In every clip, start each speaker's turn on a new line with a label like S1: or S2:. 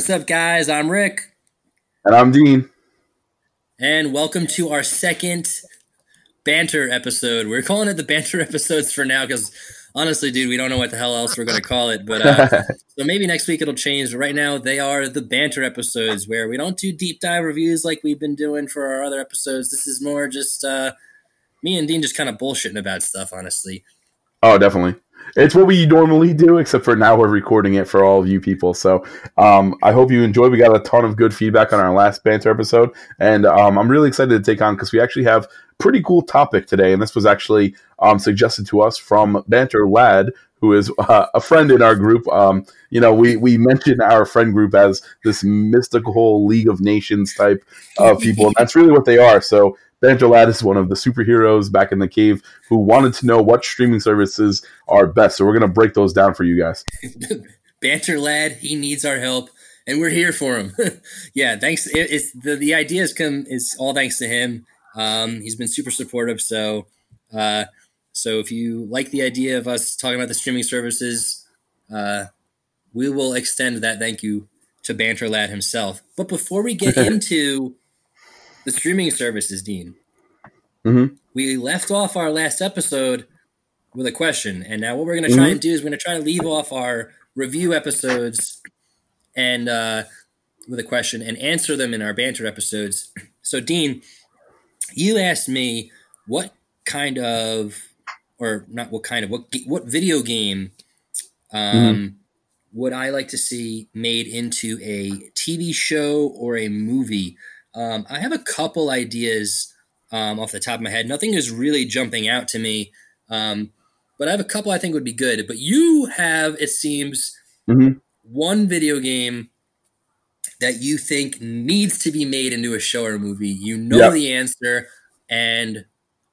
S1: What's up, guys? I'm Rick.
S2: And I'm Dean.
S1: And welcome to our second banter episode. We're calling it the banter episodes for now because honestly, dude, we don't know what the hell else we're going to call it. But uh, so maybe next week it'll change. But right now, they are the banter episodes where we don't do deep dive reviews like we've been doing for our other episodes. This is more just uh, me and Dean just kind of bullshitting about stuff, honestly.
S2: Oh, definitely. It's what we normally do, except for now we're recording it for all of you people. So um, I hope you enjoyed. We got a ton of good feedback on our last banter episode, and um, I'm really excited to take on because we actually have pretty cool topic today, and this was actually um, suggested to us from Banter Lad, who is uh, a friend in our group. Um, you know, we we mentioned our friend group as this mystical League of Nations type of people, and that's really what they are. So Banter Lad is one of the superheroes back in the cave who wanted to know what streaming services are best. So we're going to break those down for you guys.
S1: Banter Lad, he needs our help, and we're here for him. yeah, thanks. It, it's the the ideas come is all thanks to him. Um, he's been super supportive. So, uh, so if you like the idea of us talking about the streaming services, uh, we will extend that thank you to Banter Lad himself. But before we get into the streaming services, Dean.
S2: Mm-hmm.
S1: We left off our last episode with a question, and now what we're going to try mm-hmm. and do is we're going to try to leave off our review episodes and uh, with a question and answer them in our banter episodes. So, Dean, you asked me what kind of, or not what kind of, what what video game um, mm-hmm. would I like to see made into a TV show or a movie? Um, I have a couple ideas um, off the top of my head. Nothing is really jumping out to me, um, but I have a couple I think would be good. But you have, it seems,
S2: mm-hmm.
S1: one video game that you think needs to be made into a show or a movie. You know yep. the answer, and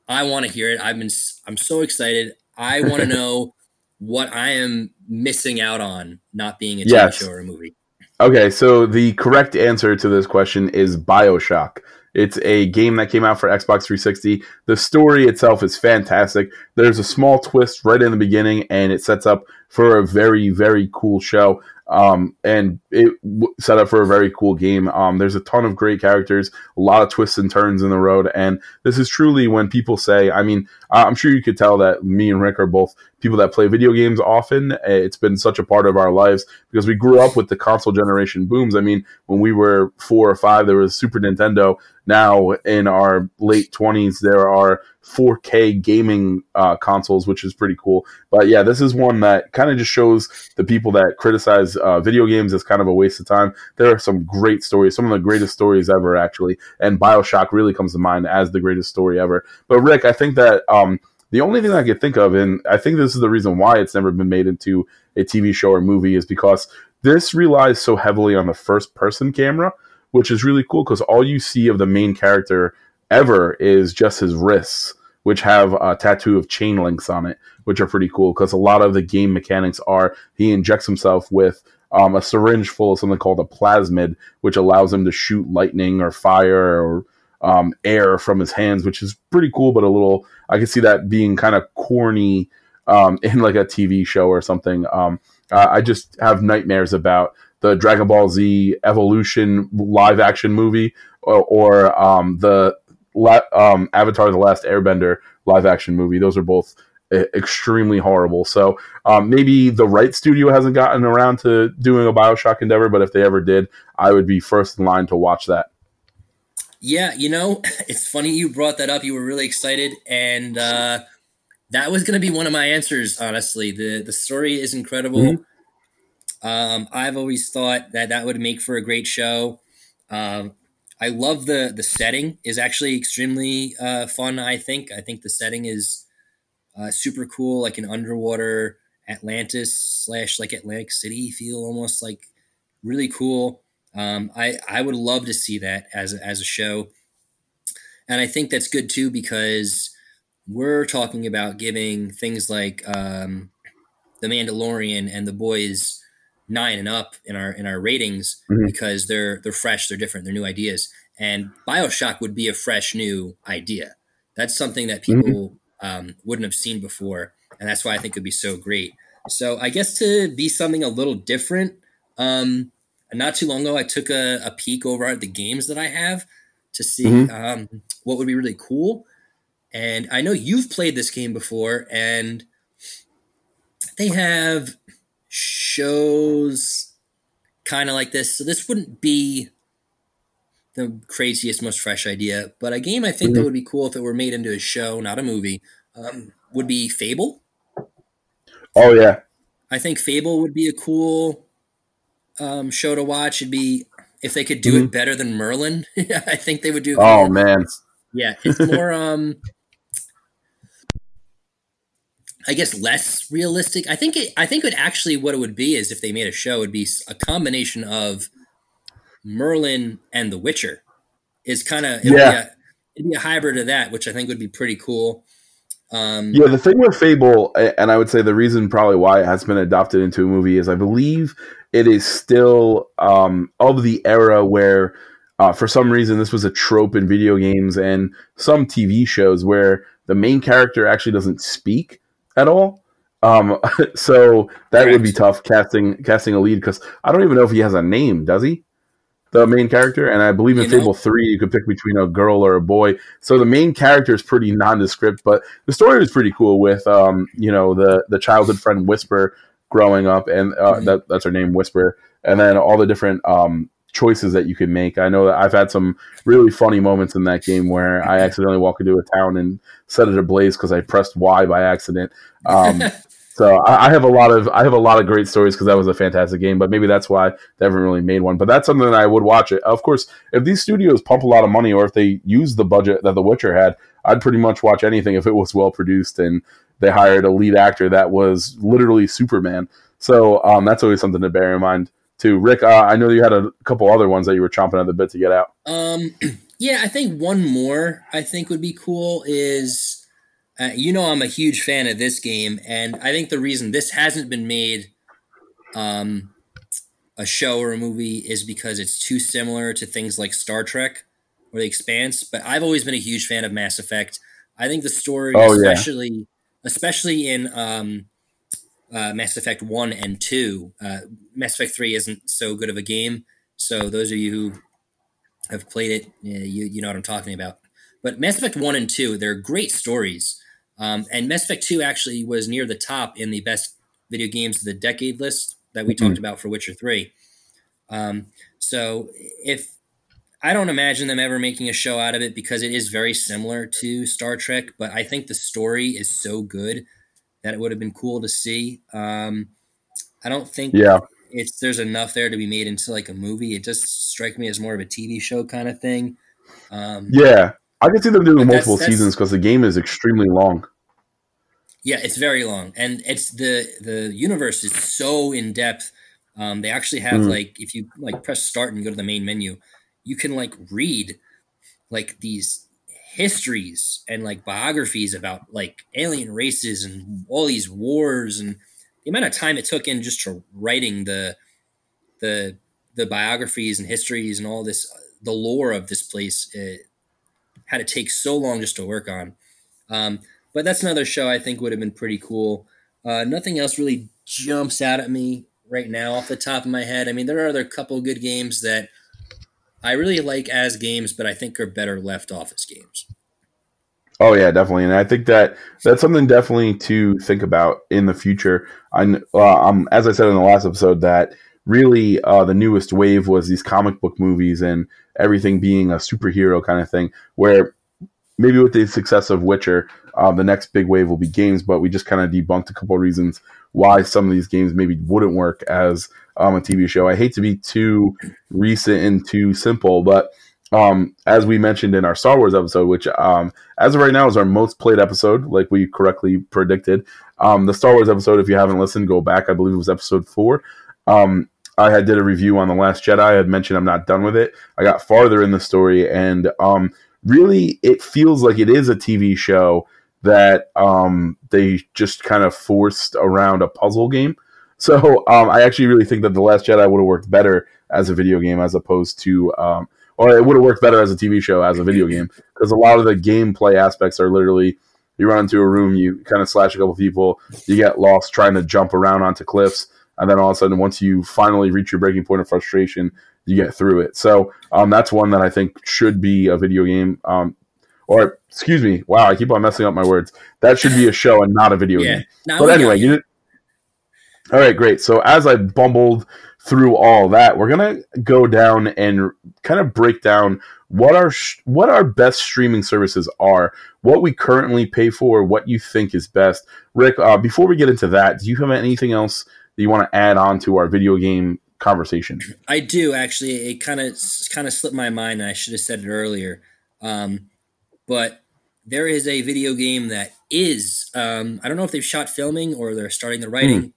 S1: I want to hear it. I've been, I'm so excited. I want to know what I am missing out on not being a yes. show or a movie.
S2: Okay, so the correct answer to this question is Bioshock. It's a game that came out for Xbox 360. The story itself is fantastic. There's a small twist right in the beginning, and it sets up for a very, very cool show um, and it w- set up for a very cool game. Um, there's a ton of great characters, a lot of twists and turns in the road, and this is truly when people say, I mean, I'm sure you could tell that me and Rick are both people that play video games often. It's been such a part of our lives because we grew up with the console generation booms. I mean, when we were four or five, there was Super Nintendo. Now, in our late 20s, there are 4K gaming uh, consoles, which is pretty cool. But yeah, this is one that kind of just shows the people that criticize uh, video games is kind of a waste of time. There are some great stories, some of the greatest stories ever, actually. And Bioshock really comes to mind as the greatest story ever. But Rick, I think that. Um, the only thing I could think of, and I think this is the reason why it's never been made into a TV show or movie, is because this relies so heavily on the first person camera, which is really cool because all you see of the main character ever is just his wrists, which have a tattoo of chain links on it, which are pretty cool because a lot of the game mechanics are he injects himself with um, a syringe full of something called a plasmid, which allows him to shoot lightning or fire or um, air from his hands, which is pretty cool, but a little. I can see that being kind of corny um, in like a TV show or something. Um, I just have nightmares about the Dragon Ball Z Evolution live action movie or, or um, the um, Avatar: The Last Airbender live action movie. Those are both extremely horrible. So um, maybe the right studio hasn't gotten around to doing a Bioshock endeavor, but if they ever did, I would be first in line to watch that.
S1: Yeah, you know, it's funny you brought that up. You were really excited, and uh, that was going to be one of my answers. Honestly, the the story is incredible. Mm-hmm. Um, I've always thought that that would make for a great show. Um, I love the the setting is actually extremely uh, fun. I think I think the setting is uh, super cool, like an underwater Atlantis slash like Atlantic City feel, almost like really cool. Um, I I would love to see that as a, as a show, and I think that's good too because we're talking about giving things like um, the Mandalorian and the Boys nine and up in our in our ratings mm-hmm. because they're they're fresh, they're different, they're new ideas. And Bioshock would be a fresh new idea. That's something that mm-hmm. people mm-hmm. um, wouldn't have seen before, and that's why I think it would be so great. So I guess to be something a little different Um, not too long ago, I took a, a, peek over at the games that I have to see mm-hmm. um, what would be really cool. And I know you've played this game before, and they have shows kind of like this. So this wouldn't be the craziest, most fresh idea, but a game I think mm-hmm. that would be cool if it were made into a show, not a movie, um, would be Fable.
S2: Oh yeah,
S1: I think Fable would be a cool um, show to watch. It'd be if they could do mm-hmm. it better than Merlin. I think they would do.
S2: Oh man,
S1: yeah, it's more. um I guess less realistic. I think it. I think it actually what it would be is if they made a show, would be a combination of Merlin and The Witcher. Is kind of yeah. Be a, it'd be a hybrid of that, which I think would be pretty cool.
S2: Um, yeah, the thing with Fable, and I would say the reason probably why it has been adopted into a movie is I believe it is still um, of the era where, uh, for some reason, this was a trope in video games and some TV shows where the main character actually doesn't speak at all. Um, so that would be tough casting casting a lead because I don't even know if he has a name. Does he? the main character, and I believe in you Fable know? Three, you could pick between a girl or a boy. So the main character is pretty nondescript, but the story is pretty cool. With um, you know, the the childhood friend Whisper growing up, and uh, mm-hmm. that, that's her name, Whisper, and then all the different um choices that you can make. I know that I've had some really funny moments in that game where I accidentally walk into a town and set it ablaze because I pressed Y by accident. Um, So I, I, have a lot of I have a lot of great stories because that was a fantastic game. But maybe that's why they haven't really made one. But that's something that I would watch it. Of course, if these studios pump a lot of money, or if they use the budget that The Witcher had, I'd pretty much watch anything if it was well produced and they hired a lead actor that was literally Superman. So um, that's always something to bear in mind too. Rick, uh, I know you had a couple other ones that you were chomping at the bit to get out.
S1: Um, yeah, I think one more I think would be cool is uh, you know, I'm a huge fan of this game, and I think the reason this hasn't been made um, a show or a movie is because it's too similar to things like Star Trek or The Expanse. But I've always been a huge fan of Mass Effect. I think the story, oh, especially yeah. especially in um, uh, Mass Effect One and Two, uh, Mass Effect Three isn't so good of a game. So those of you who have played it, you, you know what I'm talking about. But Mass Effect One and Two, they're great stories. Um, and Mass Effect 2 actually was near the top in the best video games of the decade list that we mm-hmm. talked about for Witcher 3. Um, so if I don't imagine them ever making a show out of it because it is very similar to Star Trek, but I think the story is so good that it would have been cool to see. Um, I don't think
S2: yeah.
S1: it's there's enough there to be made into like a movie. It just strikes me as more of a TV show kind of thing.
S2: Um, yeah, I can see them doing multiple that's, that's, seasons because the game is extremely long.
S1: Yeah, it's very long, and it's the the universe is so in depth. Um, they actually have mm. like if you like press start and go to the main menu, you can like read like these histories and like biographies about like alien races and all these wars and the amount of time it took in just to writing the the the biographies and histories and all this the lore of this place uh, had to take so long just to work on. Um, but that's another show I think would have been pretty cool. Uh, nothing else really jumps out at me right now off the top of my head. I mean, there are other couple good games that I really like as games, but I think are better left off as games.
S2: Oh yeah, definitely, and I think that that's something definitely to think about in the future. I, uh, um, as I said in the last episode, that really uh, the newest wave was these comic book movies and everything being a superhero kind of thing. Where maybe with the success of Witcher, uh, the next big wave will be games. But we just kind of debunked a couple of reasons why some of these games maybe wouldn't work as um, a TV show. I hate to be too recent and too simple, but um, as we mentioned in our Star Wars episode, which um, as of right now is our most played episode, like we correctly predicted. Um, the Star Wars episode, if you haven't listened, go back. I believe it was episode four. Um, I had did a review on the Last Jedi. I had mentioned I'm not done with it. I got farther in the story, and um, really, it feels like it is a TV show that um, they just kind of forced around a puzzle game. So um, I actually really think that the Last Jedi would have worked better as a video game as opposed to, um, or it would have worked better as a TV show as a video game because a lot of the gameplay aspects are literally you run into a room, you kind of slash a couple people, you get lost trying to jump around onto cliffs and then all of a sudden, once you finally reach your breaking point of frustration, you get through it. So um, that's one that I think should be a video game. Um, or excuse me, wow, I keep on messing up my words. That should be a show and not a video yeah. game. Now but anyway, you. All right, great. So as I bumbled through all that, we're gonna go down and kind of break down what our what our best streaming services are, what we currently pay for, what you think is best. Rick, uh, before we get into that, do you have anything else that you want to add on to our video game conversation?
S1: I do actually. It kind of kind of slipped my mind. I should have said it earlier. Um, but there is a video game that is um, I don't know if they've shot filming or they're starting the writing. Mm.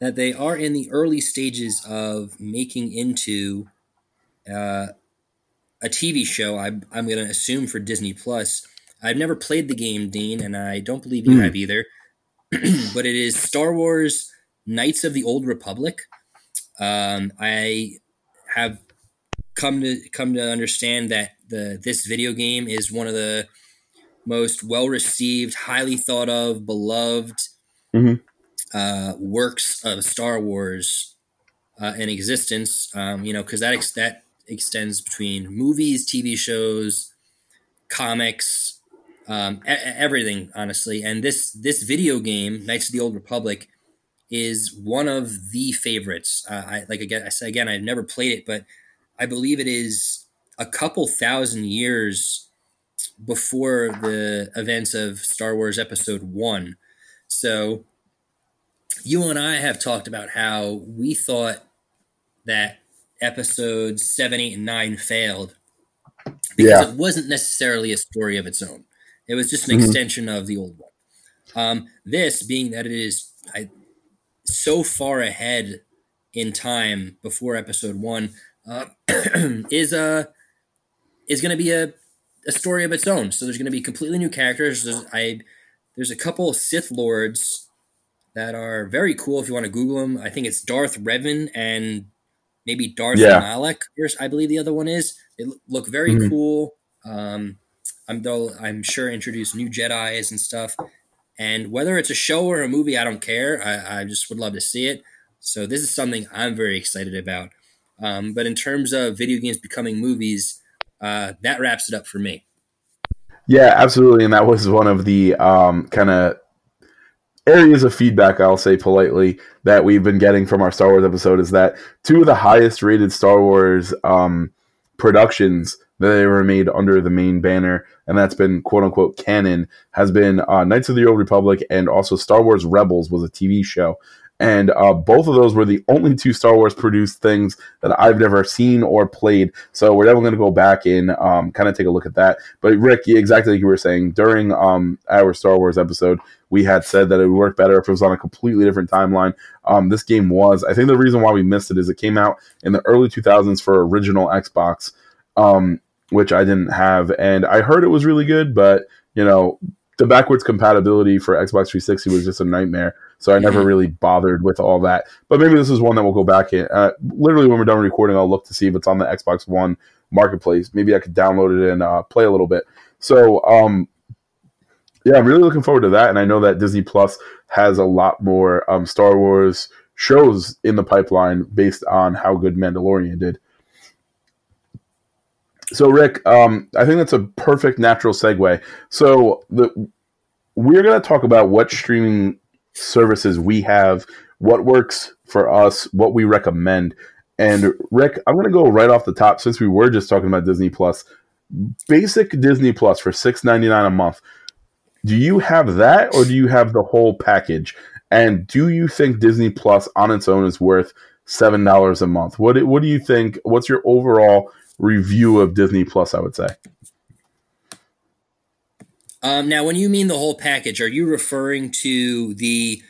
S1: That they are in the early stages of making into uh, a TV show. I, I'm, I'm going to assume for Disney Plus. I've never played the game, Dean, and I don't believe you mm. have either. but it is Star Wars Knights of the Old Republic. Um, I have come to come to understand that the this video game is one of the most well received, highly thought of, beloved mm-hmm. Uh, works of Star Wars uh, in existence. Um, you know, because that ex- that extends between movies, TV shows, comics, um, everything, honestly. And this this video game, Knights of the Old Republic, is one of the favorites. Uh, I like again, I said again, I've never played it, but I believe it is a couple thousand years before the events of Star Wars Episode One. So you and I have talked about how we thought that episodes seven, eight, and nine failed because yeah. it wasn't necessarily a story of its own. It was just an mm-hmm. extension of the old one. Um, this being that it is I, so far ahead in time before episode one uh, is a uh, is going to be a, a story of its own. So there's going to be completely new characters. There's, I there's a couple Sith lords that are very cool if you want to Google them. I think it's Darth Revan and maybe Darth yeah. Malak. I believe the other one is. They look very mm-hmm. cool. Um, I'm though I'm sure introduce new Jedi's and stuff. And whether it's a show or a movie, I don't care. I, I just would love to see it. So this is something I'm very excited about. Um, but in terms of video games becoming movies, uh, that wraps it up for me.
S2: Yeah, absolutely. And that was one of the um, kind of areas of feedback, I'll say politely, that we've been getting from our Star Wars episode is that two of the highest rated Star Wars um, productions that they were made under the main banner, and that's been quote unquote canon, has been uh, Knights of the Old Republic and also Star Wars Rebels was a TV show. And uh, both of those were the only two Star Wars produced things that I've never seen or played. So we're definitely going to go back and um, kind of take a look at that. But Rick, exactly like you were saying, during um, our Star Wars episode, we had said that it would work better if it was on a completely different timeline. Um, this game was. I think the reason why we missed it is it came out in the early 2000s for original Xbox. Um, which I didn't have, and I heard it was really good, but you know, the backwards compatibility for Xbox 360 was just a nightmare. So I never mm-hmm. really bothered with all that. But maybe this is one that we'll go back in. Uh, literally, when we're done recording, I'll look to see if it's on the Xbox One marketplace. Maybe I could download it and uh, play a little bit. So, um, yeah, I'm really looking forward to that. And I know that Disney Plus has a lot more um, Star Wars shows in the pipeline based on how good Mandalorian did. So, Rick, um, I think that's a perfect natural segue. So, the, we're going to talk about what streaming services we have, what works for us, what we recommend. And, Rick, I'm going to go right off the top since we were just talking about Disney Plus. Basic Disney Plus for $6.99 a month. Do you have that or do you have the whole package? And do you think Disney Plus on its own is worth seven dollars a month? What what do you think? What's your overall review of Disney Plus, I would say.
S1: Um, now, when you mean the whole package, are you referring to the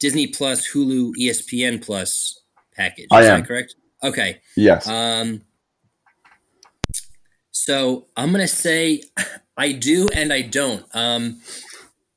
S1: Disney Plus, Hulu, ESPN Plus package? Is
S2: I am.
S1: correct? Okay.
S2: Yes.
S1: Um, so I'm gonna say I do and I don't. Um,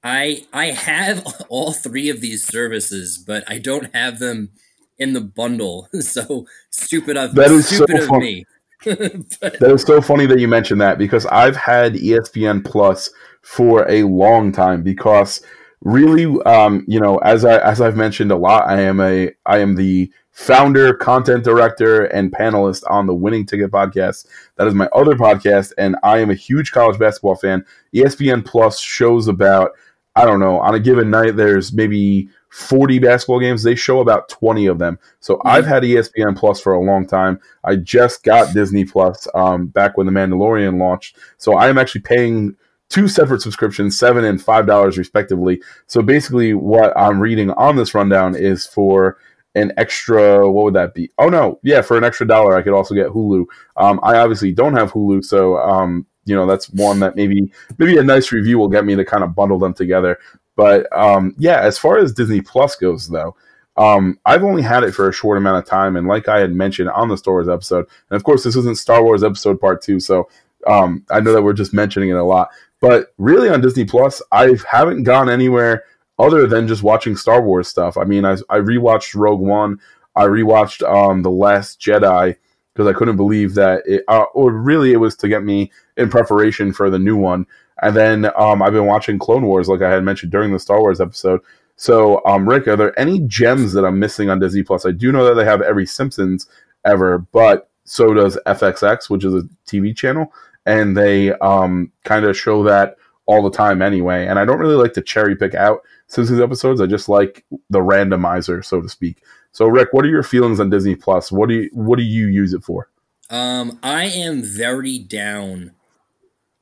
S1: I I have all three of these services, but I don't have them in the bundle. so stupid of me. that is stupid so of fun. me.
S2: but, that is so funny that you mentioned that because I've had ESPN Plus for a long time because really, um, you know, as I as I've mentioned a lot, I am a I am the founder, content director, and panelist on the Winning Ticket podcast. That is my other podcast, and I am a huge college basketball fan. ESPN Plus shows about I don't know on a given night. There's maybe 40 basketball games. They show about 20 of them. So mm-hmm. I've had ESPN Plus for a long time. I just got Disney Plus um, back when The Mandalorian launched. So I am actually paying two separate subscriptions, seven and five dollars respectively. So basically, what I'm reading on this rundown is for an extra. What would that be? Oh no, yeah, for an extra dollar, I could also get Hulu. Um, I obviously don't have Hulu, so um, you know that's one that maybe maybe a nice review will get me to kind of bundle them together. But um, yeah, as far as Disney Plus goes, though. Um, I've only had it for a short amount of time, and like I had mentioned on the Star Wars episode, and of course this isn't Star Wars episode part two, so um, I know that we're just mentioning it a lot. But really, on Disney Plus, I haven't gone anywhere other than just watching Star Wars stuff. I mean, I, I rewatched Rogue One, I rewatched um, The Last Jedi because I couldn't believe that it, uh, or really, it was to get me in preparation for the new one. And then um, I've been watching Clone Wars, like I had mentioned during the Star Wars episode. So, um, Rick, are there any gems that I'm missing on Disney Plus? I do know that they have every Simpsons ever, but so does FXX, which is a TV channel and they um, kind of show that all the time anyway. And I don't really like to cherry pick out Simpsons episodes. I just like the randomizer, so to speak. So, Rick, what are your feelings on Disney Plus? What do you what do you use it for?
S1: Um, I am very down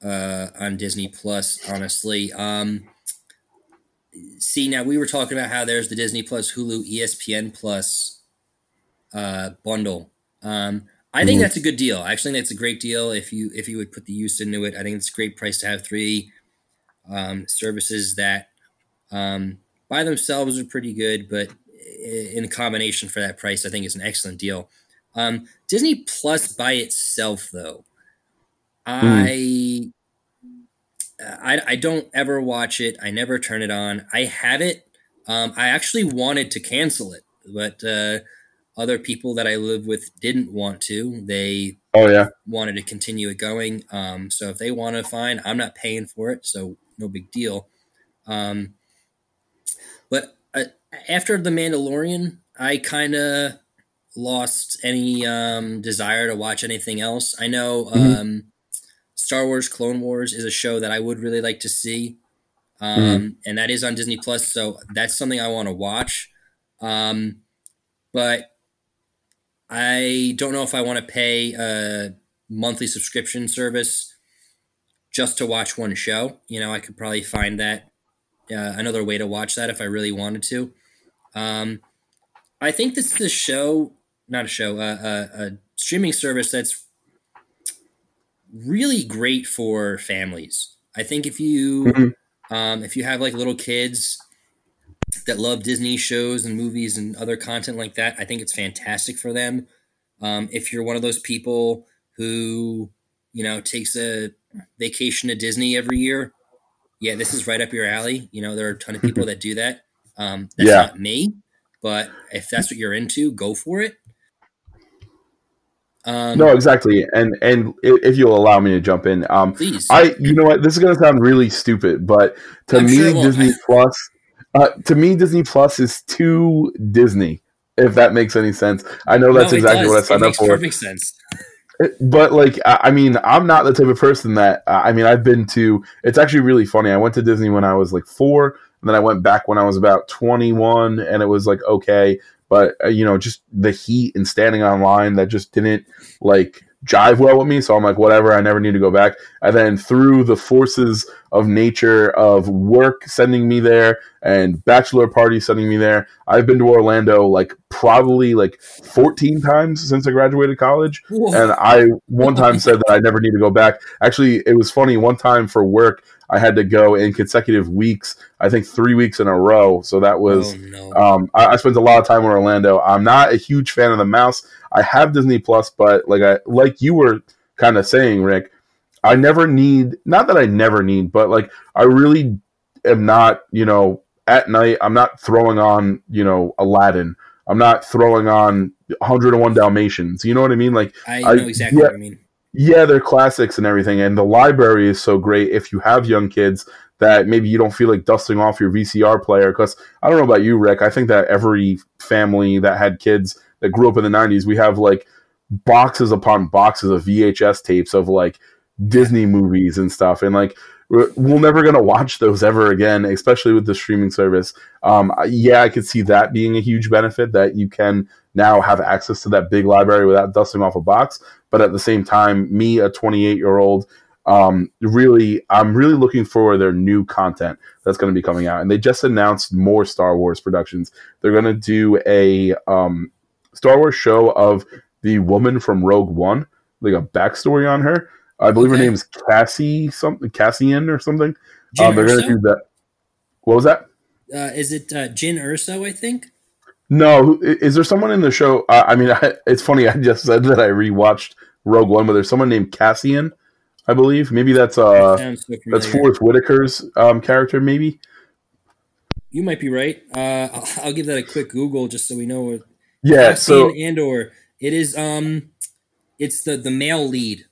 S1: uh, on Disney Plus, honestly. Um, see, now we were talking about how there's the Disney Plus, Hulu, ESPN Plus uh, bundle. Um, I think mm-hmm. that's a good deal. I actually think that's a great deal if you if you would put the use into it. I think it's a great price to have three um, services that um, by themselves are pretty good, but in combination for that price, I think is an excellent deal. Um, Disney Plus by itself, though, mm. I, I I don't ever watch it. I never turn it on. I have it. Um, I actually wanted to cancel it, but uh, other people that I live with didn't want to. They
S2: oh yeah
S1: wanted to continue it going. Um, so if they want to, fine. I'm not paying for it, so no big deal. Um, but uh, after the Mandalorian, I kind of lost any um, desire to watch anything else. I know mm-hmm. Um, Star Wars Clone Wars is a show that I would really like to see. Um, mm-hmm. and that is on Disney Plus, so that's something I want to watch. Um, but I don't know if I want to pay a monthly subscription service just to watch one show. You know, I could probably find that uh, another way to watch that if I really wanted to. Um, I think this is a show, not a show, uh, a, a streaming service that's really great for families. I think if you mm-hmm. um, if you have like little kids that love Disney shows and movies and other content like that, I think it's fantastic for them. Um, if you're one of those people who, you know, takes a vacation to Disney every year, yeah, this is right up your alley. You know, there are a ton of people that do that. Um, that's yeah. not me, but if that's what you're into, go for it.
S2: Um, no, exactly, and and if you'll allow me to jump in, um, please. I, you know what, this is gonna sound really stupid, but to I'm me, sure Disney Plus uh, to me, Disney Plus is too Disney. If that makes any sense, I know that's no, exactly does. what I signed up for.
S1: Perfect sense.
S2: But like, I mean, I'm not the type of person that. I mean, I've been to. It's actually really funny. I went to Disney when I was like four, and then I went back when I was about 21, and it was like okay, but uh, you know, just the heat and standing online that just didn't like jive well with me. So I'm like, whatever, I never need to go back. And then through the forces of nature of work sending me there and bachelor party sending me there, I've been to Orlando like probably like 14 times since I graduated college. Whoa. And I one time said that I never need to go back. Actually, it was funny. One time for work, I had to go in consecutive weeks. I think three weeks in a row. So that was. Oh, no. um, I, I, spent a lot of time in Orlando. I'm not a huge fan of the mouse. I have Disney Plus, but like I like you were kind of saying, Rick. I never need. Not that I never need, but like I really am not. You know, at night I'm not throwing on. You know, Aladdin. I'm not throwing on 101 Dalmatians. You know what I mean? Like
S1: I know I, exactly yeah, what I mean
S2: yeah, they're classics and everything, and the library is so great. If you have young kids, that maybe you don't feel like dusting off your VCR player. Because I don't know about you, Rick. I think that every family that had kids that grew up in the 90s, we have like boxes upon boxes of VHS tapes of like Disney movies and stuff. And like, we're never going to watch those ever again, especially with the streaming service. Um, yeah, I could see that being a huge benefit that you can now have access to that big library without dusting off a box. But at the same time, me, a 28 year old, um, really, I'm really looking for their new content that's going to be coming out. And they just announced more Star Wars productions. They're going to do a um, Star Wars show of the woman from Rogue One, like a backstory on her. I believe okay. her name is Cassie something, Cassian or something. Um, they're going to do that. What was that?
S1: Uh, is it uh, Jyn Erso? I think.
S2: No, is there someone in the show? Uh, I mean, I, it's funny. I just said that I rewatched Rogue One, but there's someone named Cassian, I believe. Maybe that's uh, that so that's Forest Whitaker's um, character. Maybe.
S1: You might be right. Uh, I'll, I'll, give that a quick Google just so we know what.
S2: Yeah. Cassian so
S1: Andor it is um, it's the the male lead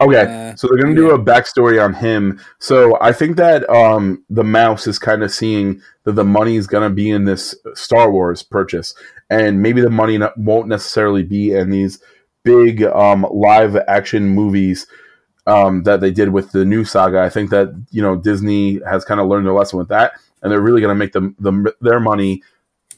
S2: Okay, uh, so they're going to yeah. do a backstory on him. So I think that um, the mouse is kind of seeing that the money is going to be in this Star Wars purchase, and maybe the money won't necessarily be in these big um, live action movies um, that they did with the new saga. I think that you know Disney has kind of learned their lesson with that, and they're really going to make them the, their money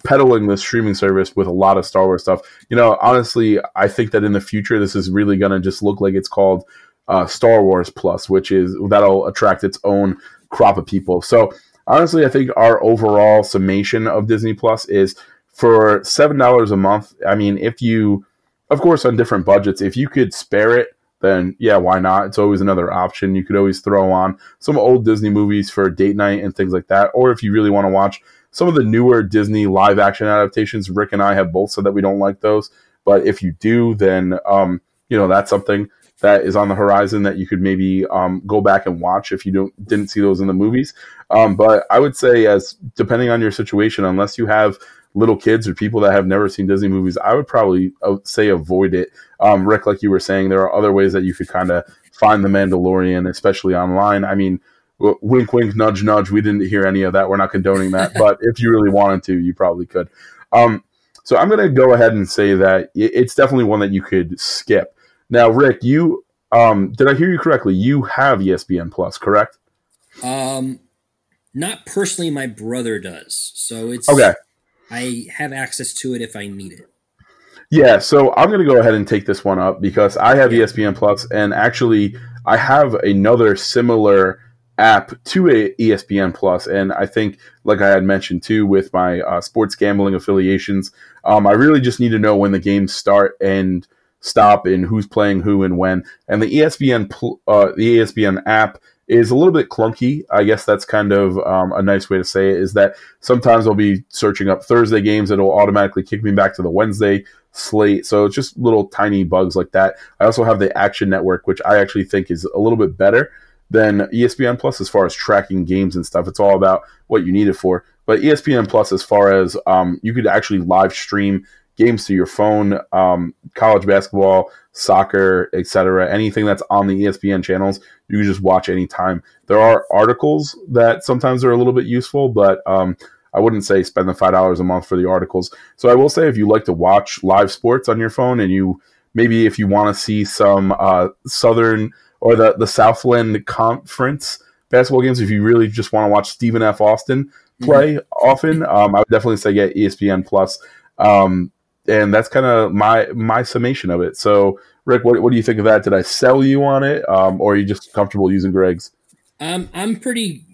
S2: peddling this streaming service with a lot of Star Wars stuff. You know, honestly, I think that in the future this is really going to just look like it's called uh, Star Wars Plus, which is that'll attract its own crop of people. So honestly, I think our overall summation of Disney Plus is for seven dollars a month. I mean, if you, of course, on different budgets, if you could spare it, then yeah, why not? It's always another option. You could always throw on some old Disney movies for date night and things like that. Or if you really want to watch some of the newer Disney live action adaptations, Rick and I have both said that we don't like those. But if you do, then um, you know that's something that is on the horizon that you could maybe um, go back and watch if you don't didn't see those in the movies. Um, but I would say, as depending on your situation, unless you have little kids or people that have never seen Disney movies, I would probably uh, say avoid it. Um, Rick, like you were saying, there are other ways that you could kind of find the Mandalorian, especially online. I mean, wink, wink, nudge, nudge. We didn't hear any of that. We're not condoning that, but if you really wanted to, you probably could. Um, so I'm going to go ahead and say that it's definitely one that you could skip. Now, Rick, you um, did I hear you correctly? You have ESPN Plus, correct?
S1: Um, not personally. My brother does, so it's
S2: okay.
S1: I have access to it if I need it.
S2: Yeah, so I'm going to go ahead and take this one up because I have ESPN Plus, and actually, I have another similar app to a ESPN Plus, and I think, like I had mentioned too, with my uh, sports gambling affiliations, um, I really just need to know when the games start and stop and who's playing who and when. And the ESPN uh, the ESPN app is a little bit clunky. I guess that's kind of um, a nice way to say it. Is that sometimes I'll be searching up Thursday games, it'll automatically kick me back to the Wednesday slate. So it's just little tiny bugs like that. I also have the Action Network, which I actually think is a little bit better than ESPN Plus as far as tracking games and stuff. It's all about what you need it for. But ESPN Plus, as far as um, you could actually live stream games to your phone, um, college basketball, soccer, etc. Anything that's on the ESPN channels, you can just watch anytime. There are articles that sometimes are a little bit useful, but um, I wouldn't say spend the five dollars a month for the articles. So I will say if you like to watch live sports on your phone and you maybe if you want to see some uh, Southern or the the Southland Conference basketball games, if you really just want to watch Stephen F. Austin play mm-hmm. often, um, I would definitely say get ESPN Plus. Um, and that's kind of my my summation of it. So, Rick, what, what do you think of that? Did I sell you on it, um, or are you just comfortable using Greg's?
S1: Um, I'm pretty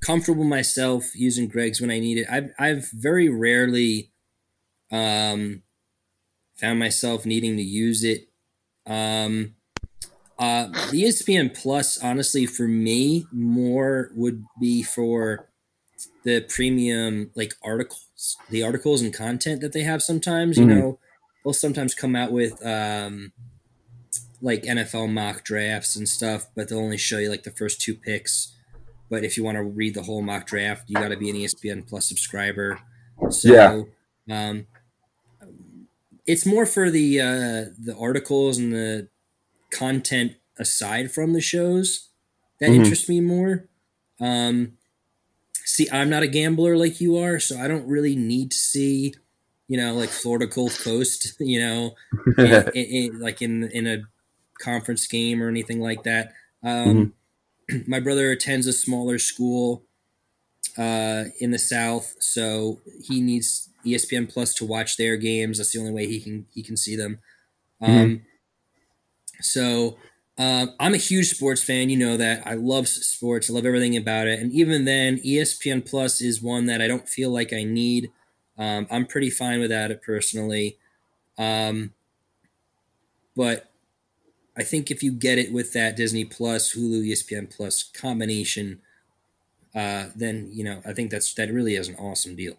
S1: comfortable myself using Greg's when I need it. I've I've very rarely um, found myself needing to use it. Um, uh, the ESPN Plus, honestly, for me, more would be for the premium like articles, the articles and content that they have sometimes. You mm-hmm. know, they'll sometimes come out with um, like NFL mock drafts and stuff, but they'll only show you like the first two picks. But if you want to read the whole mock draft, you got to be an ESPN Plus subscriber. So, yeah. Um, it's more for the uh, the articles and the content aside from the shows that mm-hmm. interest me more. Um, see, I'm not a gambler like you are, so I don't really need to see, you know, like Florida Gulf Coast, you know, in, in, in, like in in a conference game or anything like that. Um, mm-hmm. My brother attends a smaller school uh, in the South, so he needs ESPN Plus to watch their games. That's the only way he can he can see them. Mm-hmm. Um, mm-hmm. So uh, I'm a huge sports fan. You know that. I love sports. I love everything about it. And even then, ESPN Plus is one that I don't feel like I need. Um, I'm pretty fine without it personally. Um, but I think if you get it with that Disney Plus, Hulu, ESPN Plus combination, uh, then you know I think that's that really is an awesome deal.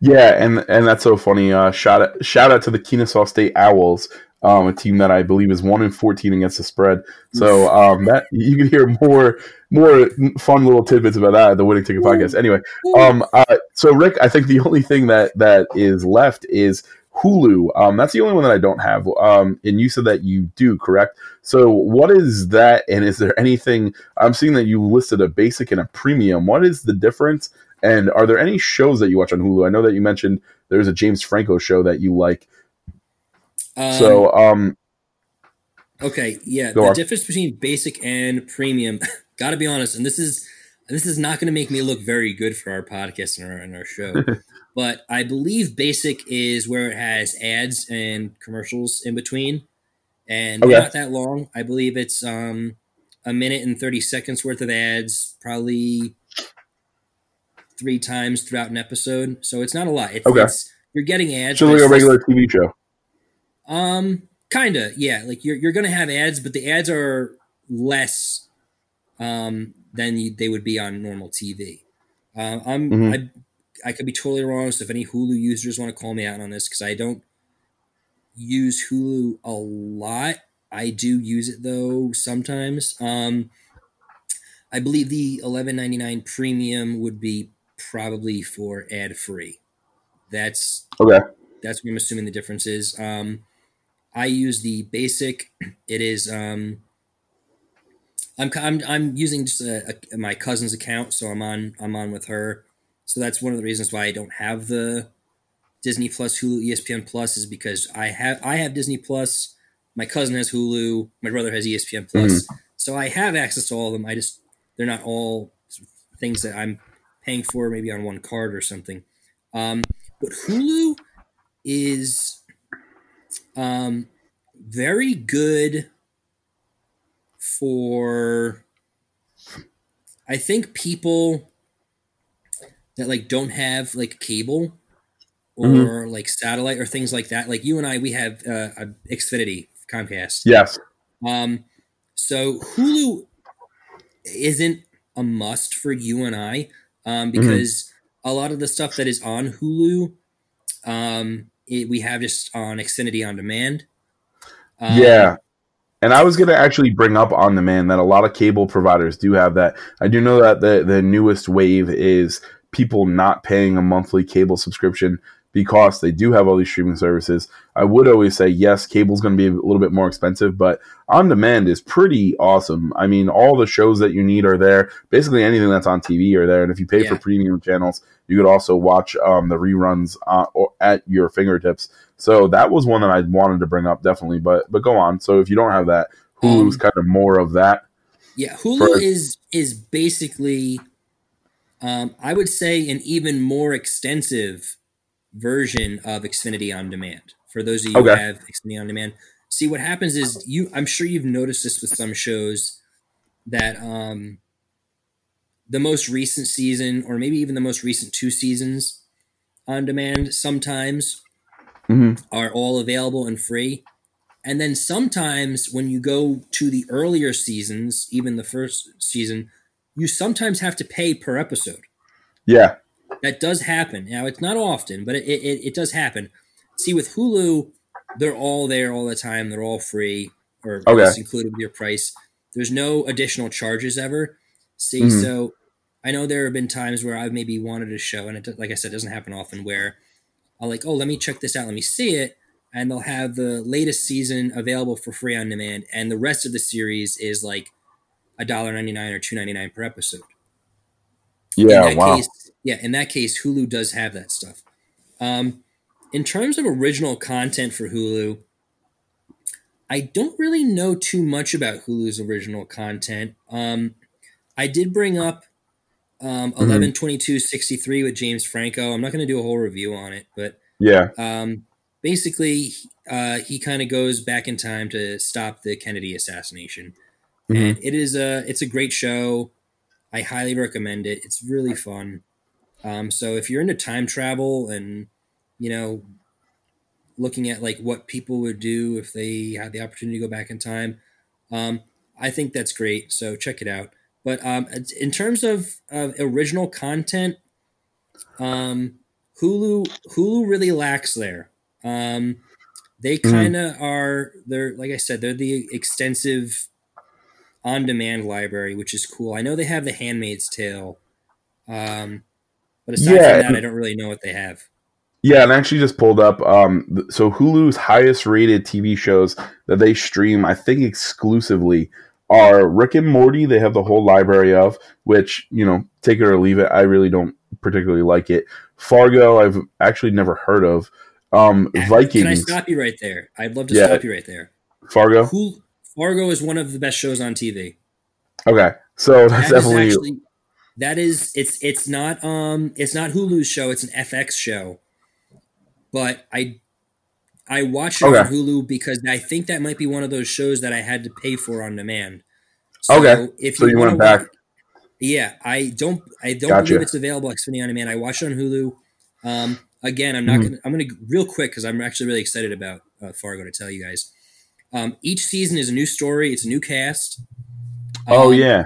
S2: Yeah, and and that's so funny. Uh, shout out shout out to the Kennesaw State Owls, um, a team that I believe is one in fourteen against the spread. So um, that you can hear more more fun little tidbits about that at the Winning Ticket podcast. Anyway, um, uh, so Rick, I think the only thing that that is left is Hulu. Um, that's the only one that I don't have. Um, and you said that you do, correct? So what is that? And is there anything? I'm seeing that you listed a basic and a premium. What is the difference? And are there any shows that you watch on Hulu? I know that you mentioned there's a James Franco show that you like. Um, so, um,
S1: okay, yeah, the on. difference between basic and premium. Got to be honest, and this is this is not going to make me look very good for our podcast and our, and our show. but I believe basic is where it has ads and commercials in between, and okay. not that long. I believe it's um, a minute and thirty seconds worth of ads, probably three times throughout an episode. So it's not a lot. It's,
S2: okay.
S1: It's, you're getting ads.
S2: So like a regular TV show.
S1: Um, kinda, yeah. Like you're you're gonna have ads, but the ads are less um than you, they would be on normal TV. Uh, I'm mm-hmm. I I could be totally wrong. So if any Hulu users want to call me out on this, because I don't use Hulu a lot. I do use it though sometimes. Um, I believe the eleven ninety nine premium would be probably for ad free. That's
S2: okay.
S1: That's what I'm assuming the difference is. Um, I use the basic. It is um, I'm I'm I'm using just a, a, my cousin's account, so I'm on I'm on with her. So that's one of the reasons why I don't have the Disney Plus, Hulu, ESPN Plus is because I have I have Disney Plus. My cousin has Hulu. My brother has ESPN Plus. Mm-hmm. So I have access to all of them. I just they're not all things that I'm paying for maybe on one card or something. Um, but Hulu is um, very good for I think people that like don't have like cable or mm-hmm. like satellite or things like that. Like you and I, we have uh, a Xfinity Comcast.
S2: Yes.
S1: Um, so Hulu isn't a must for you and I, um, mm-hmm. because mm-hmm. a lot of the stuff that is on Hulu, um, it, we have just on Xfinity on demand.
S2: Um, yeah. And I was going to actually bring up on demand that a lot of cable providers do have that. I do know that the, the newest wave is people not paying a monthly cable subscription because they do have all these streaming services. I would always say yes, cable's going to be a little bit more expensive, but on demand is pretty awesome. I mean, all the shows that you need are there. Basically, anything that's on TV are there. And if you pay yeah. for premium channels, you could also watch um, the reruns uh, at your fingertips. So that was one that I wanted to bring up definitely. But but go on. So if you don't have that, Hulu's um, kind of more of that.
S1: Yeah, Hulu for- is is basically, um, I would say, an even more extensive version of Xfinity on demand. For those of you okay. who have Xfinity on demand, see what happens is you. I'm sure you've noticed this with some shows that um, the most recent season, or maybe even the most recent two seasons on demand, sometimes mm-hmm. are all available and free. And then sometimes when you go to the earlier seasons, even the first season, you sometimes have to pay per episode.
S2: Yeah.
S1: That does happen. Now it's not often, but it, it, it does happen. See, with Hulu, they're all there all the time. They're all free, or okay. included with your price. There's no additional charges ever. See, mm-hmm. so I know there have been times where I've maybe wanted a show, and it, like I said, doesn't happen often. Where I'll like, oh, let me check this out, let me see it, and they'll have the latest season available for free on demand, and the rest of the series is like a dollar ninety nine or two ninety nine per episode.
S2: Yeah, wow.
S1: Case, yeah, in that case, Hulu does have that stuff. Um, in terms of original content for Hulu, I don't really know too much about Hulu's original content. Um, I did bring up um, mm-hmm. 11 22 63 with James Franco. I'm not going to do a whole review on it, but
S2: yeah.
S1: Um, basically, uh, he kind of goes back in time to stop the Kennedy assassination. Mm-hmm. And it is a it's a great show. I highly recommend it. It's really fun. Um, so if you're into time travel and you know looking at like what people would do if they had the opportunity to go back in time, um, I think that's great. So check it out. But um, in terms of, of original content, um, Hulu Hulu really lacks there. Um, they kind of mm. are they're like I said they're the extensive on demand library, which is cool. I know they have The Handmaid's Tale, um, but aside yeah, from that, I don't really know what they have.
S2: Yeah, and I actually just pulled up. Um, so Hulu's highest rated TV shows that they stream, I think exclusively, are Rick and Morty. They have the whole library of, which you know, take it or leave it. I really don't particularly like it. Fargo, I've actually never heard of. Um, Vikings. Can
S1: I stop you right there? I'd love to yeah. stop you right there.
S2: Fargo.
S1: Hulu, Fargo is one of the best shows on TV.
S2: Okay, so that's that definitely actually,
S1: that is it's it's not um it's not Hulu's show. It's an FX show, but I I watched it okay. on Hulu because I think that might be one of those shows that I had to pay for on demand.
S2: So okay, if so you, you went back.
S1: Watch, yeah, I don't. I don't gotcha. believe it's available Xfinity on demand. I watched it on Hulu. Um, again, I'm not mm-hmm. gonna. I'm gonna real quick because I'm actually really excited about uh, Fargo to tell you guys. Um, each season is a new story. It's a new cast.
S2: Oh, um, oh yeah.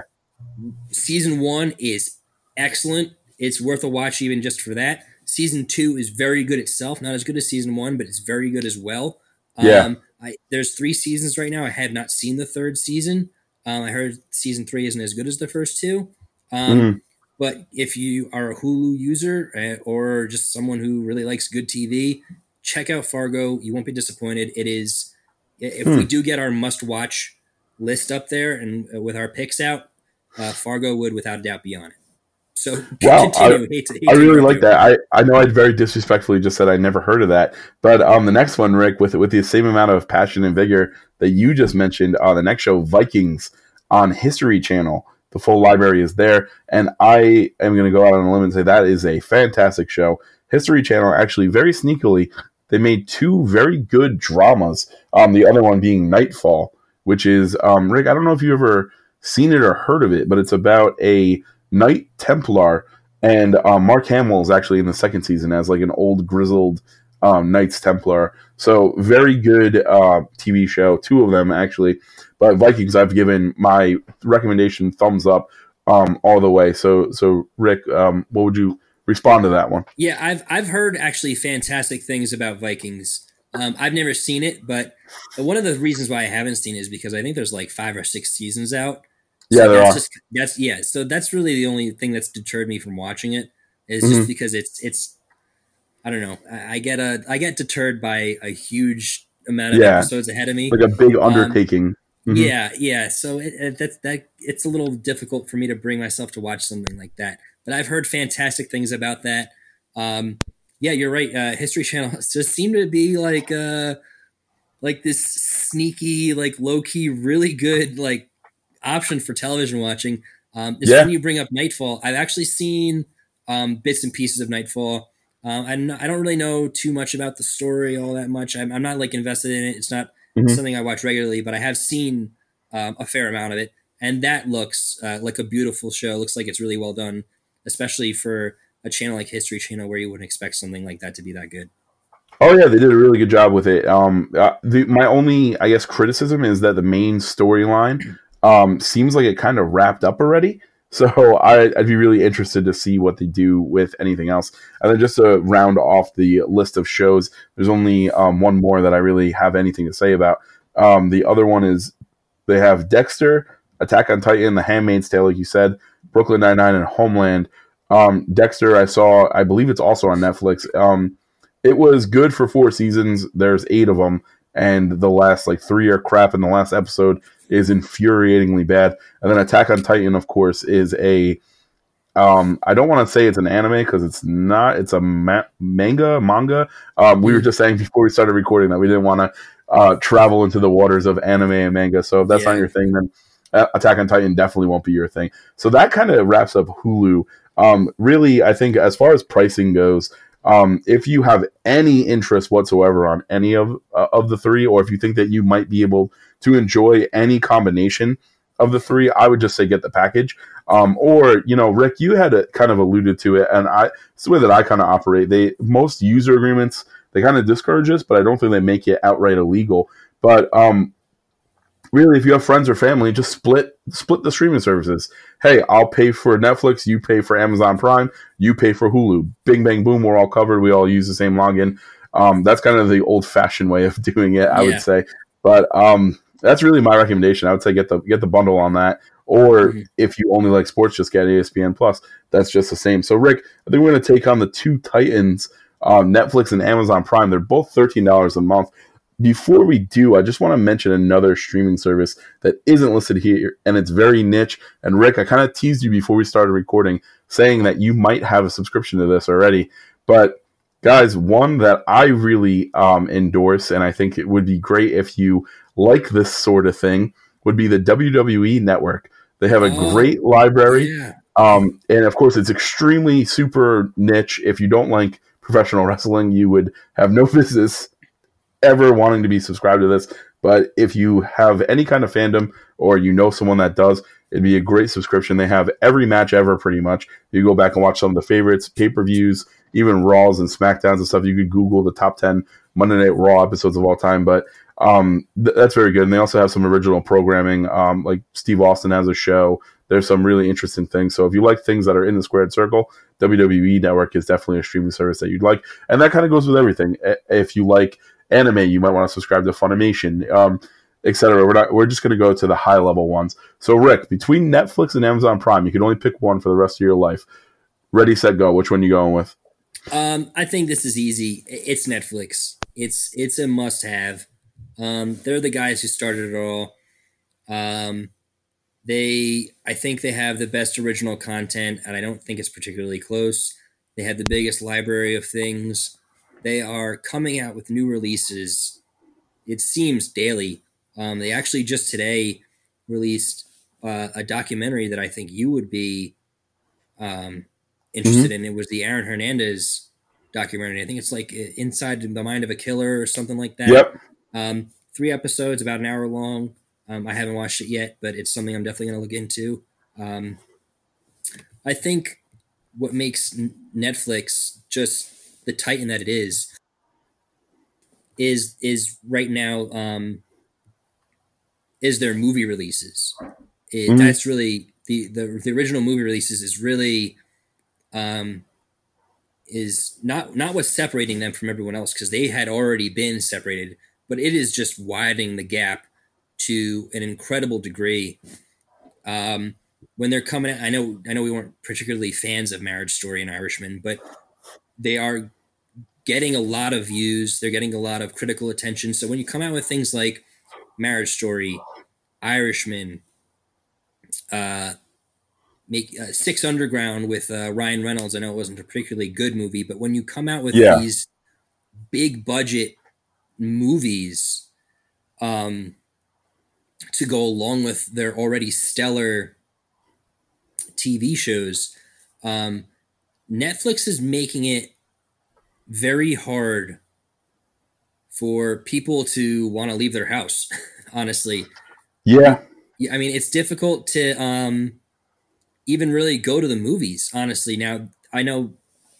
S1: Season one is excellent. It's worth a watch even just for that. Season two is very good itself. Not as good as season one, but it's very good as well.
S2: Yeah. Um,
S1: I, there's three seasons right now. I have not seen the third season. Um, I heard season three isn't as good as the first two. Um, mm. But if you are a Hulu user uh, or just someone who really likes good TV, check out Fargo. You won't be disappointed. It is, if hmm. we do get our must watch list up there and uh, with our picks out, uh, Fargo would without a doubt be on it. So
S2: wow, I, hate to, hate I really like that. I, I know I very disrespectfully just said I never heard of that, but um, the next one, Rick, with with the same amount of passion and vigor that you just mentioned, on uh, the next show, Vikings on History Channel. The full library is there, and I am going to go out on a limb and say that is a fantastic show. History Channel actually very sneakily they made two very good dramas. Um, the other one being Knightfall, which is um, Rick. I don't know if you ever seen it or heard of it, but it's about a Knight Templar, and um, Mark Hamill is actually in the second season as like an old grizzled um, Knights Templar. So very good uh, TV show. Two of them actually, but Vikings I've given my recommendation thumbs up um, all the way. So so Rick, um, what would you respond to that one?
S1: Yeah, I've I've heard actually fantastic things about Vikings. Um, I've never seen it, but one of the reasons why I haven't seen it is because I think there's like five or six seasons out.
S2: So yeah,
S1: that's
S2: are.
S1: just that's yeah. So that's really the only thing that's deterred me from watching it is mm-hmm. just because it's it's I don't know. I, I, get a I get deterred by a huge amount of yeah. episodes ahead of me,
S2: like a big um, undertaking. Um,
S1: mm-hmm. Yeah, yeah. So it, it, that's that. It's a little difficult for me to bring myself to watch something like that. But I've heard fantastic things about that. Um, yeah, you're right. Uh, History Channel just seemed to be like uh, like this sneaky, like low key, really good like option for television watching. Um, it's yeah. when you bring up Knightfall. I've actually seen um, bits and pieces of Knightfall. Um, I, not, I don't really know too much about the story all that much. I'm, I'm not like invested in it. It's not mm-hmm. something I watch regularly, but I have seen um, a fair amount of it, and that looks uh, like a beautiful show. Looks like it's really well done, especially for a channel like History Channel where you wouldn't expect something like that to be that good.
S2: Oh yeah, they did a really good job with it. Um, uh, the, my only, I guess, criticism is that the main storyline um, seems like it kind of wrapped up already. So I, would be really interested to see what they do with anything else. And then just to round off the list of shows, there's only um, one more that I really have anything to say about. Um, the other one is they have Dexter, Attack on Titan, The Handmaid's Tale, like you said, Brooklyn Nine Nine, and Homeland. Um, Dexter, I saw, I believe it's also on Netflix. Um, it was good for four seasons. There's eight of them, and the last like three are crap. And the last episode is infuriatingly bad. And then Attack on Titan, of course, is a Um, I don't want to say it's an anime because it's not. It's a ma- manga, manga. Um, we were just saying before we started recording that we didn't want to uh, travel into the waters of anime and manga. So if that's yeah. not your thing, then uh, Attack on Titan definitely won't be your thing. So that kind of wraps up Hulu. Um, really, I think as far as pricing goes, um, if you have any interest whatsoever on any of uh, of the three, or if you think that you might be able to enjoy any combination of the three, I would just say get the package. Um, or you know, Rick, you had a, kind of alluded to it, and I it's the way that I kind of operate. They most user agreements they kind of discourage us, but I don't think they make it outright illegal. But um, really, if you have friends or family, just split split the streaming services. Hey, I'll pay for Netflix, you pay for Amazon Prime, you pay for Hulu. Bing bang boom, we're all covered. We all use the same login. Um, that's kind of the old fashioned way of doing it, I yeah. would say. But um, that's really my recommendation. I would say get the get the bundle on that. Or mm-hmm. if you only like sports, just get ESPN Plus. That's just the same. So, Rick, I think we're going to take on the two Titans, um, Netflix and Amazon Prime. They're both thirteen dollars a month. Before we do, I just want to mention another streaming service that isn't listed here, and it's very niche. And Rick, I kind of teased you before we started recording, saying that you might have a subscription to this already. But guys, one that I really um, endorse, and I think it would be great if you like this sort of thing, would be the WWE Network. They have a oh, great library. Yeah. Um, and of course, it's extremely super niche. If you don't like professional wrestling, you would have no business ever wanting to be subscribed to this. But if you have any kind of fandom or you know someone that does, it'd be a great subscription. They have every match ever, pretty much. You go back and watch some of the favorites, pay per views, even Raws and SmackDowns and stuff. You could Google the top 10 Monday Night Raw episodes of all time. But um, th- that's very good. And they also have some original programming. Um, like Steve Austin has a show. There's some really interesting things. So if you like things that are in the squared circle, WWE Network is definitely a streaming service that you'd like. And that kind of goes with everything. If you like anime, you might want to subscribe to Funimation, um, etc. We're not. We're just going to go to the high level ones. So Rick, between Netflix and Amazon Prime, you can only pick one for the rest of your life. Ready, set, go. Which one you going with?
S1: Um, I think this is easy. It's Netflix. It's it's a must have. Um, they're the guys who started it all. Um, they, I think they have the best original content, and I don't think it's particularly close. They have the biggest library of things. They are coming out with new releases. It seems daily. Um, they actually just today released uh, a documentary that I think you would be um, interested mm-hmm. in. It was the Aaron Hernandez documentary. I think it's like uh, Inside the Mind of a Killer or something like that.
S2: Yep.
S1: Um, three episodes, about an hour long. Um, I haven't watched it yet, but it's something I'm definitely going to look into. Um, I think what makes Netflix just the titan that it is is is right now um, is their movie releases. It, mm-hmm. That's really the, the the original movie releases is really um, is not not what's separating them from everyone else because they had already been separated but it is just widening the gap to an incredible degree. Um, when they're coming, I know, I know we weren't particularly fans of Marriage Story and Irishman, but they are getting a lot of views. They're getting a lot of critical attention. So when you come out with things like Marriage Story, Irishman, uh, make uh, Six Underground with uh, Ryan Reynolds. I know it wasn't a particularly good movie, but when you come out with yeah. these big budget movies um, to go along with their already stellar TV shows. Um, Netflix is making it very hard for people to want to leave their house. honestly,
S2: yeah.
S1: I mean, it's difficult to um, even really go to the movies. Honestly, now I know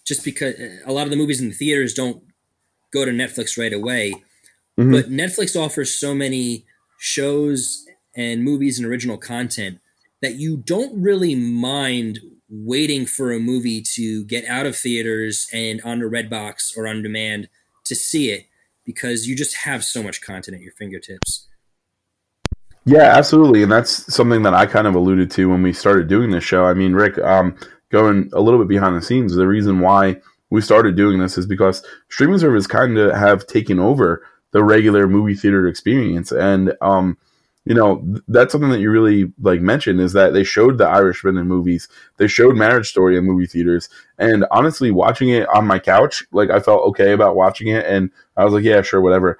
S1: just because a lot of the movies in the theaters don't go to Netflix right away. Mm-hmm. But Netflix offers so many shows and movies and original content that you don't really mind waiting for a movie to get out of theaters and onto Redbox or on demand to see it because you just have so much content at your fingertips.
S2: Yeah, absolutely, and that's something that I kind of alluded to when we started doing this show. I mean, Rick, um, going a little bit behind the scenes, the reason why we started doing this is because streaming services kind of have taken over the regular movie theater experience. And um, you know that's something that you really like mentioned is that they showed the irishman in movies. They showed marriage story in movie theaters. And honestly watching it on my couch like i felt okay about watching it. And i was like yeah sure whatever.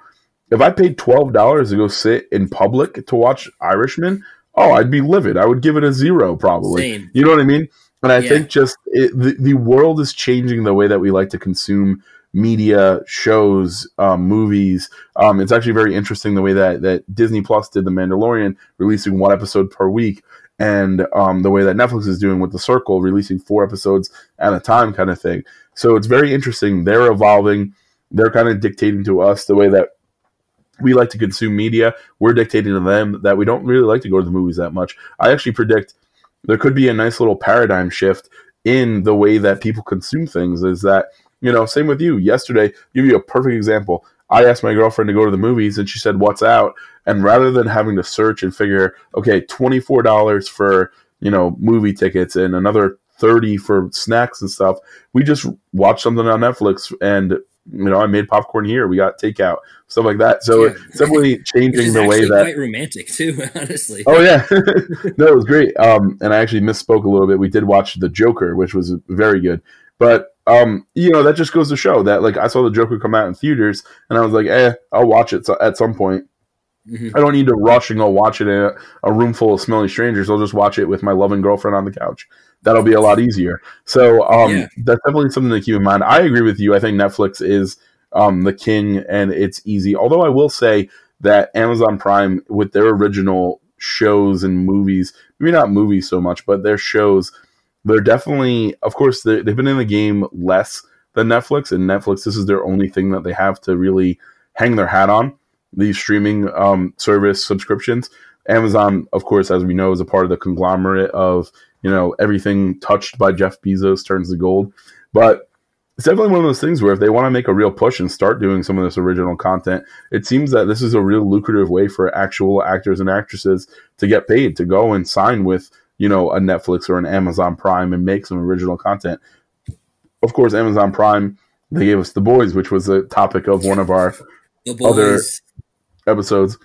S2: If i paid $12 to go sit in public to watch irishman oh i'd be livid. I would give it a zero probably.
S1: Same.
S2: you know what i mean? And i
S1: Yeah.
S2: think just it, the, the world is changing the way that we like to consume media shows um, movies. Um, it's actually very interesting the way that that disney plus did the mandalorian releasing one episode per week and um, the way that netflix is doing with the circle releasing four episodes at a time kind of thing. So it's very interesting. They're evolving. They're kind of dictating to us the way that we like to consume media. We're dictating to them that we don't really like to go to the movies that much. I actually predict there could be a nice little paradigm shift in the way that people consume things is that you know same with you yesterday give you a perfect example i asked my girlfriend to go to the movies and she said what's out and rather than having to search and figure okay $24 for you know movie tickets and another 30 for snacks and stuff we just watched something on netflix and you know i made popcorn here we got takeout stuff like that so
S1: Yeah.
S2: it's definitely changing the way that
S1: quite romantic too, honestly.
S2: Oh yeah, no, it was great. Um, and I actually misspoke a little bit. We did watch the Joker, which was very good. But um, you know, that just goes to show that like I saw the Joker come out in theaters, and I was like, eh, I'll watch it so- at some point.
S1: Mhm.
S2: I don't need to rush and go watch it in a, a room full of smelly strangers. I'll just watch it with my loving girlfriend on the couch. That'll be a lot easier. So um,
S1: Yeah.
S2: that's definitely something to keep in mind. I agree with you. I think Netflix is um, the king, and it's easy. Although I will say that Amazon Prime, with their original shows and movies, maybe not movies so much, but their shows, they're definitely, of course, they- they've been in the game less than Netflix, and Netflix, this is their only thing that they have to really hang their hat on these streaming um, service subscriptions. Amazon, of course, as we know, is a part of the conglomerate of you know everything touched by Jeff Bezos turns to gold. But it's definitely one of those things where if they want to make a real push and start doing some of this original content, it seems that this is a real lucrative way for actual actors and actresses to get paid to go and sign with you know a Netflix or an Amazon Prime and make some original content. Of course, Amazon Prime they gave us The Boys, which was the topic of one of our other- episodes.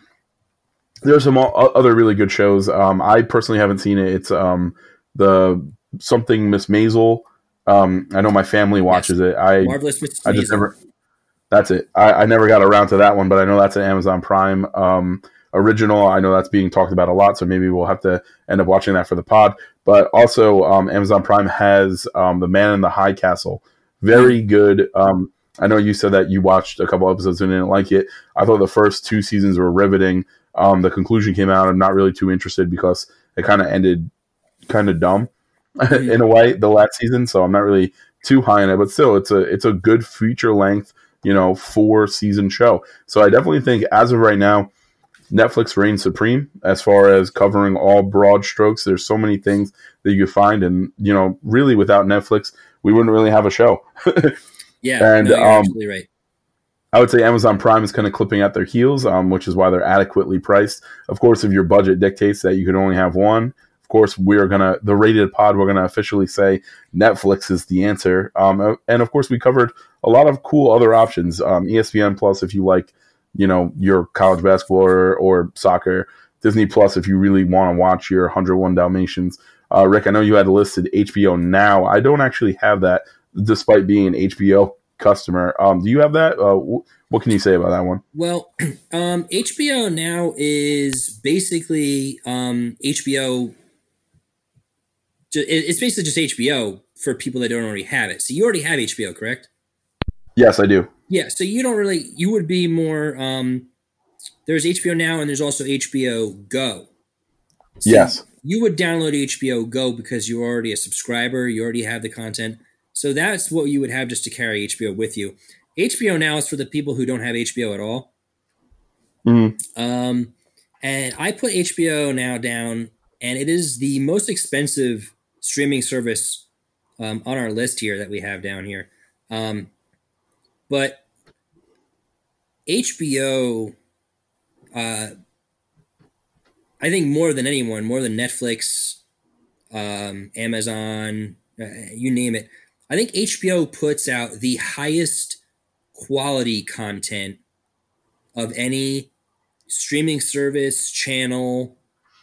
S2: There's some other really good shows. Um, I personally haven't seen it. It's um, the something Miss Maisel. Um, I know my family watches it. I
S1: Marvelous Mrs.
S2: I just
S1: Maisel.
S2: never. That's it. I, I never got around to that one, but I know that's an Amazon Prime um, original. I know that's being talked about a lot, so maybe we'll have to end up watching that for the pod. But also, um, Amazon Prime has um, The Man in the High Castle. Very good. Um, I know you said that you watched a couple episodes and didn't like it. I thought the first two seasons were riveting. Um, the conclusion came out. I'm not really too interested because it kind of ended kind of dumb in a way the last season. So I'm not really too high on it, but still, it's a it's a good feature length, you know, four season show. So I definitely think as of right now, Netflix reigns supreme as far as covering all broad strokes. There's so many things that you find, and you know, really without Netflix, we wouldn't really have a show.
S1: Yeah,
S2: And,
S1: no,
S2: um,
S1: right.
S2: I would say Amazon Prime is kind of clipping at their heels, um, which is why they're adequately priced. Of course, if your budget dictates that you can only have one, of course, we're gonna the rated pod. We're gonna officially say Netflix is the answer. Um, and of course, we covered a lot of cool other options. Um, ESPN Plus, if you like, you know, your college basketball or, or soccer. Disney Plus, if you really want to watch your 101 Dalmatians. Uh, Rick, I know you had listed HBO Now. I don't actually have that, despite being an HBO customer. Um, do you have that? Uh, wh- what can you say about that one?
S1: Well, um, HBO now is basically um, HBO. It's basically just HBO for people that don't already have it. So you already have HBO, correct?
S2: Yes, I do.
S1: Yeah. So you don't really. You would be more. Um, there's HBO now, and there's also HBO Go. So
S2: yes.
S1: you would download HBO Go because you're already a subscriber, you already have the content. So that's what you would have just to carry HBO with you. HBO now is for the people who don't have HBO at all.
S2: Mhm.
S1: Um, and I put HBO now down, and it is the most expensive streaming service um, on our list here that we have down here. Um, but HBO, uh, I think more than anyone, more than Netflix, um, Amazon, uh, you name it. I think HBO puts out the highest quality content of any streaming service channel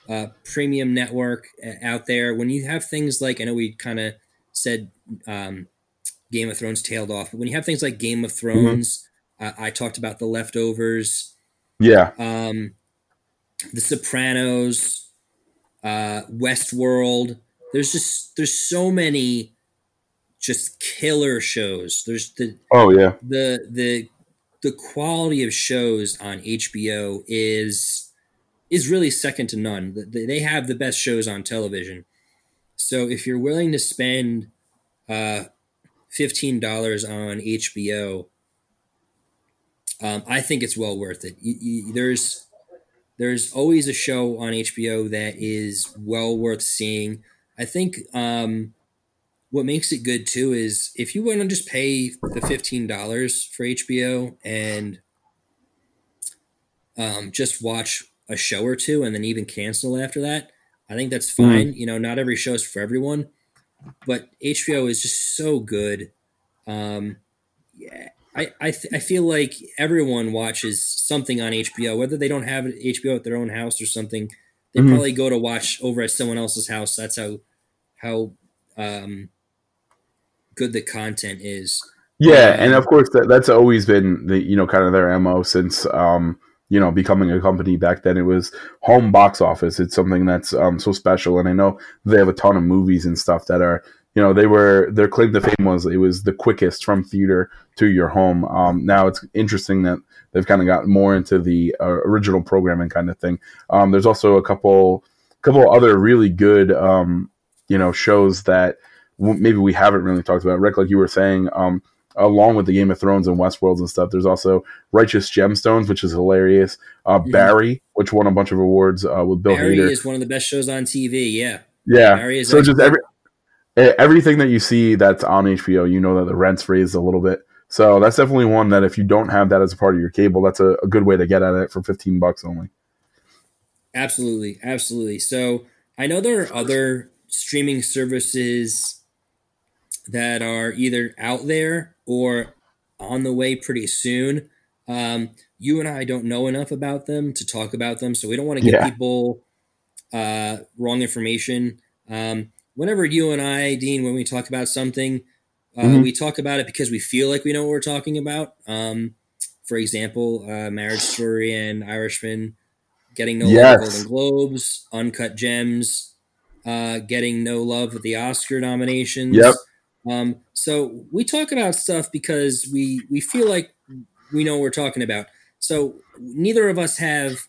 S1: uh, premium network uh, out there when you have things like i know we kind of said um, game of thrones tailed off but when you have things like game of
S2: Mm-hmm.
S1: thrones uh, i talked about the leftovers
S2: Yeah.
S1: um, the sopranos uh, westworld there's just there's so many just killer shows there's the
S2: Oh yeah.
S1: the the the quality of shows on HBO is is really second to none. They have the best shows on television. So if you're willing to spend uh, fifteen dollars on HBO, um, I think it's well worth it. You, you, there's there's always a show on HBO that is well worth seeing. I think um, what makes it good too is if you want to just pay the fifteen dollars for HBO and um, just watch a show or two and then even cancel after that, I think that's fine. You know, not every show is for everyone, but HBO is just so good. Um, yeah, I I, th- I feel like everyone watches something on HBO, whether they don't have HBO at their own house or something. They
S2: Mhm.
S1: probably go to watch over at someone else's house. That's how how um, good the content is.
S2: Yeah,
S1: Um,
S2: and of course that that's always been the you know kind of their mo since um you know becoming a company back then. It was home box office. It's something that's um so special, and I know they have a ton of movies and stuff that are you know they were their claim to fame was it was the quickest from theater to your home. Um, now it's interesting that they've kind of gotten more into the uh, original programming kind of thing. Um, there's also a couple couple other really good um you know shows that w- maybe we haven't really talked about. Rick, like you were saying, um, along with the Game of Thrones and Westworlds and stuff, there's also Righteous Gemstones, which is hilarious. Uh,
S1: Mhm.
S2: Barry, which won a bunch of awards uh, with Bill
S1: Barry
S2: Hader.
S1: is one of the best shows on TV. Yeah,
S2: yeah.
S1: Barry is
S2: So just every everything that you see that's on HBO, you know that the rent's raised a little bit. So that's definitely one that if you don't have that as a part of your cable, that's a, a good way to get at it for 15 bucks only.
S1: Absolutely, absolutely. So I know there are other streaming services that are either out there or on the way pretty soon. Um, you and I don't know enough about them to talk about them, so we don't want to give
S2: Yeah.
S1: people uh, wrong information. Um, whenever you and I, Dean, when we talk about something, uh,
S2: Mhm.
S1: we talk about it because we feel like we know what we're talking about. Um, for example, uh, Marriage Story and Irishman getting no love at Golden Globes, Uncut Gems, uh, getting no love at the Oscar nominations.
S2: Yep.
S1: Um, so we talk about stuff because we we feel like we know what we're talking about. So neither of us have.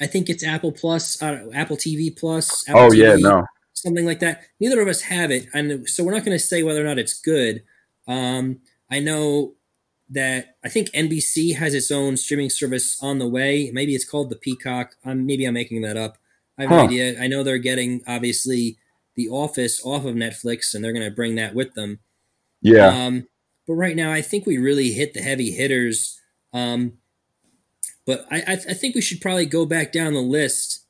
S1: I think it's Apple Plus, uh, Apple TV Plus. Apple
S2: Oh yeah, no.
S1: something like that. Neither of us have it, and so we're not going to say whether or not it's good. Um, I know that I think NBC has its own streaming service on the way. Maybe it's called the Peacock. Um, maybe I'm making that up. I have no
S2: Huh.
S1: idea. I know they're getting obviously The Office off of Netflix, and they're going to bring that with them.
S2: Yeah.
S1: Um, but right now, I think we really hit the heavy hitters. Um, but I, I, I think we should probably go back down the list.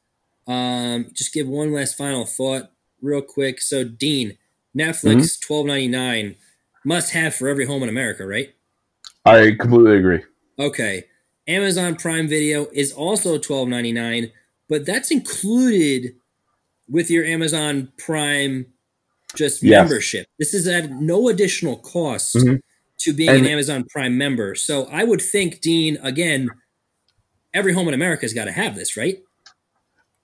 S1: Um, just give one last final thought, real quick. So, Dean, Netflix, twelve ninety nine, must have for every home in America, right?
S2: I completely agree.
S1: Okay. Amazon Prime Video is also twelve ninety nine, but that's included with your Amazon Prime just
S2: Yes.
S1: membership. This is at no additional cost
S2: Mhm.
S1: to being
S2: And-
S1: an Amazon Prime member. So I would think, Dean, again, every home in America's got to have this, right?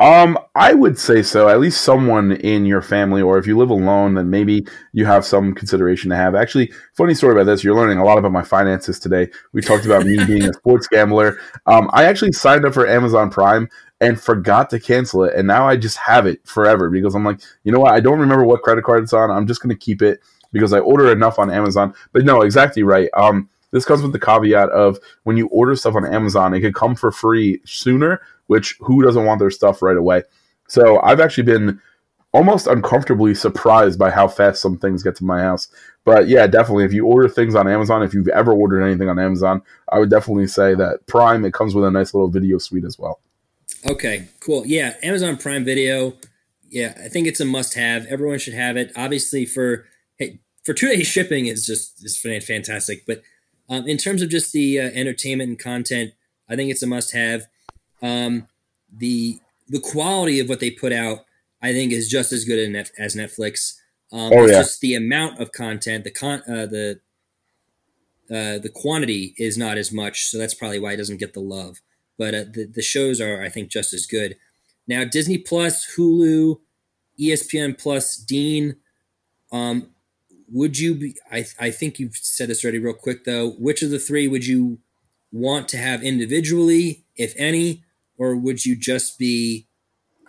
S2: Um, I would say so. At least someone in your family, or if you live alone, then maybe you have some consideration to have. Actually, funny story about this. You're learning a lot about my finances today. We talked about me being a sports gambler. Um, I actually signed up for Amazon Prime and forgot to cancel it, and now I just have it forever because I'm like, you know what? I don't remember what credit card it's on. I'm just going to keep it because I order enough on Amazon. But no, exactly right. Um, this comes with the caveat of when you order stuff on Amazon, it could come for free sooner which who doesn't want their stuff right away? So I've actually been almost uncomfortably surprised by how fast some things get to my house. But yeah, definitely if you order things on Amazon, if you've ever ordered anything on Amazon, I would definitely say that Prime it comes with a nice little video suite as well.
S1: Okay, cool. Yeah, Amazon Prime Video. Yeah, I think it's a must-have. Everyone should have it. Obviously, for hey, for two-day shipping is just is fantastic. But um, in terms of just the uh, entertainment and content, I think it's a must-have. Um, the the quality of what they put out, I think, is just as good as Netflix. Um, oh, it's yeah. just the amount of content, the con, uh, the uh, the quantity is not as much, so that's probably why it doesn't get the love. But uh, the the shows are, I think, just as good. Now, Disney Plus, Hulu, ESPN Plus, Dean. Um, would you be? I I think you've said this already, real quick though. Which of the three would you want to have individually, if any, or would you just be